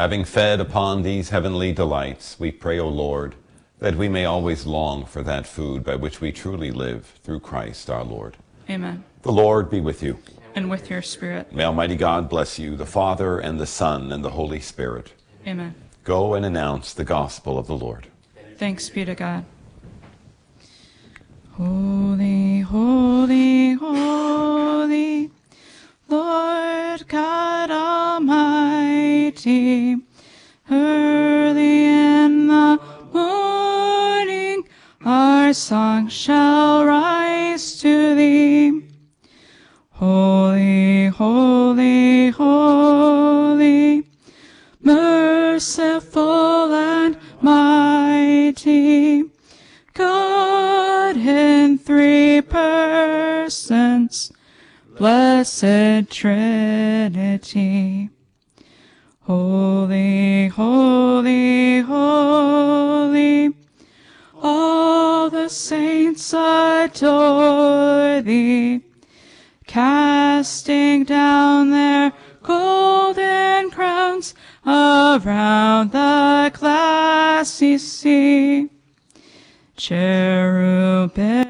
Having fed upon these heavenly delights, we pray, O Lord, that we may always long for that food by which we truly live through Christ our Lord. Amen. The Lord be with you. And with your spirit. May Almighty God bless you, the Father, and the Son, and the Holy Spirit. Amen. Go and announce the gospel of the Lord. Thanks be to God. Holy, holy, holy, Lord God Almighty, early in the morning our song shall rise to thee. Holy, holy, holy, merciful and mighty, God in three persons, blessed Trinity. Holy, holy, holy, all the saints adore thee, casting down their golden crowns around the glassy sea. Cherubim.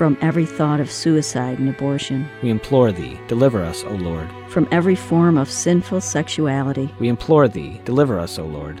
From every thought of suicide and abortion. We implore Thee, deliver us, O Lord. From every form of sinful sexuality. We implore Thee, deliver us, O Lord.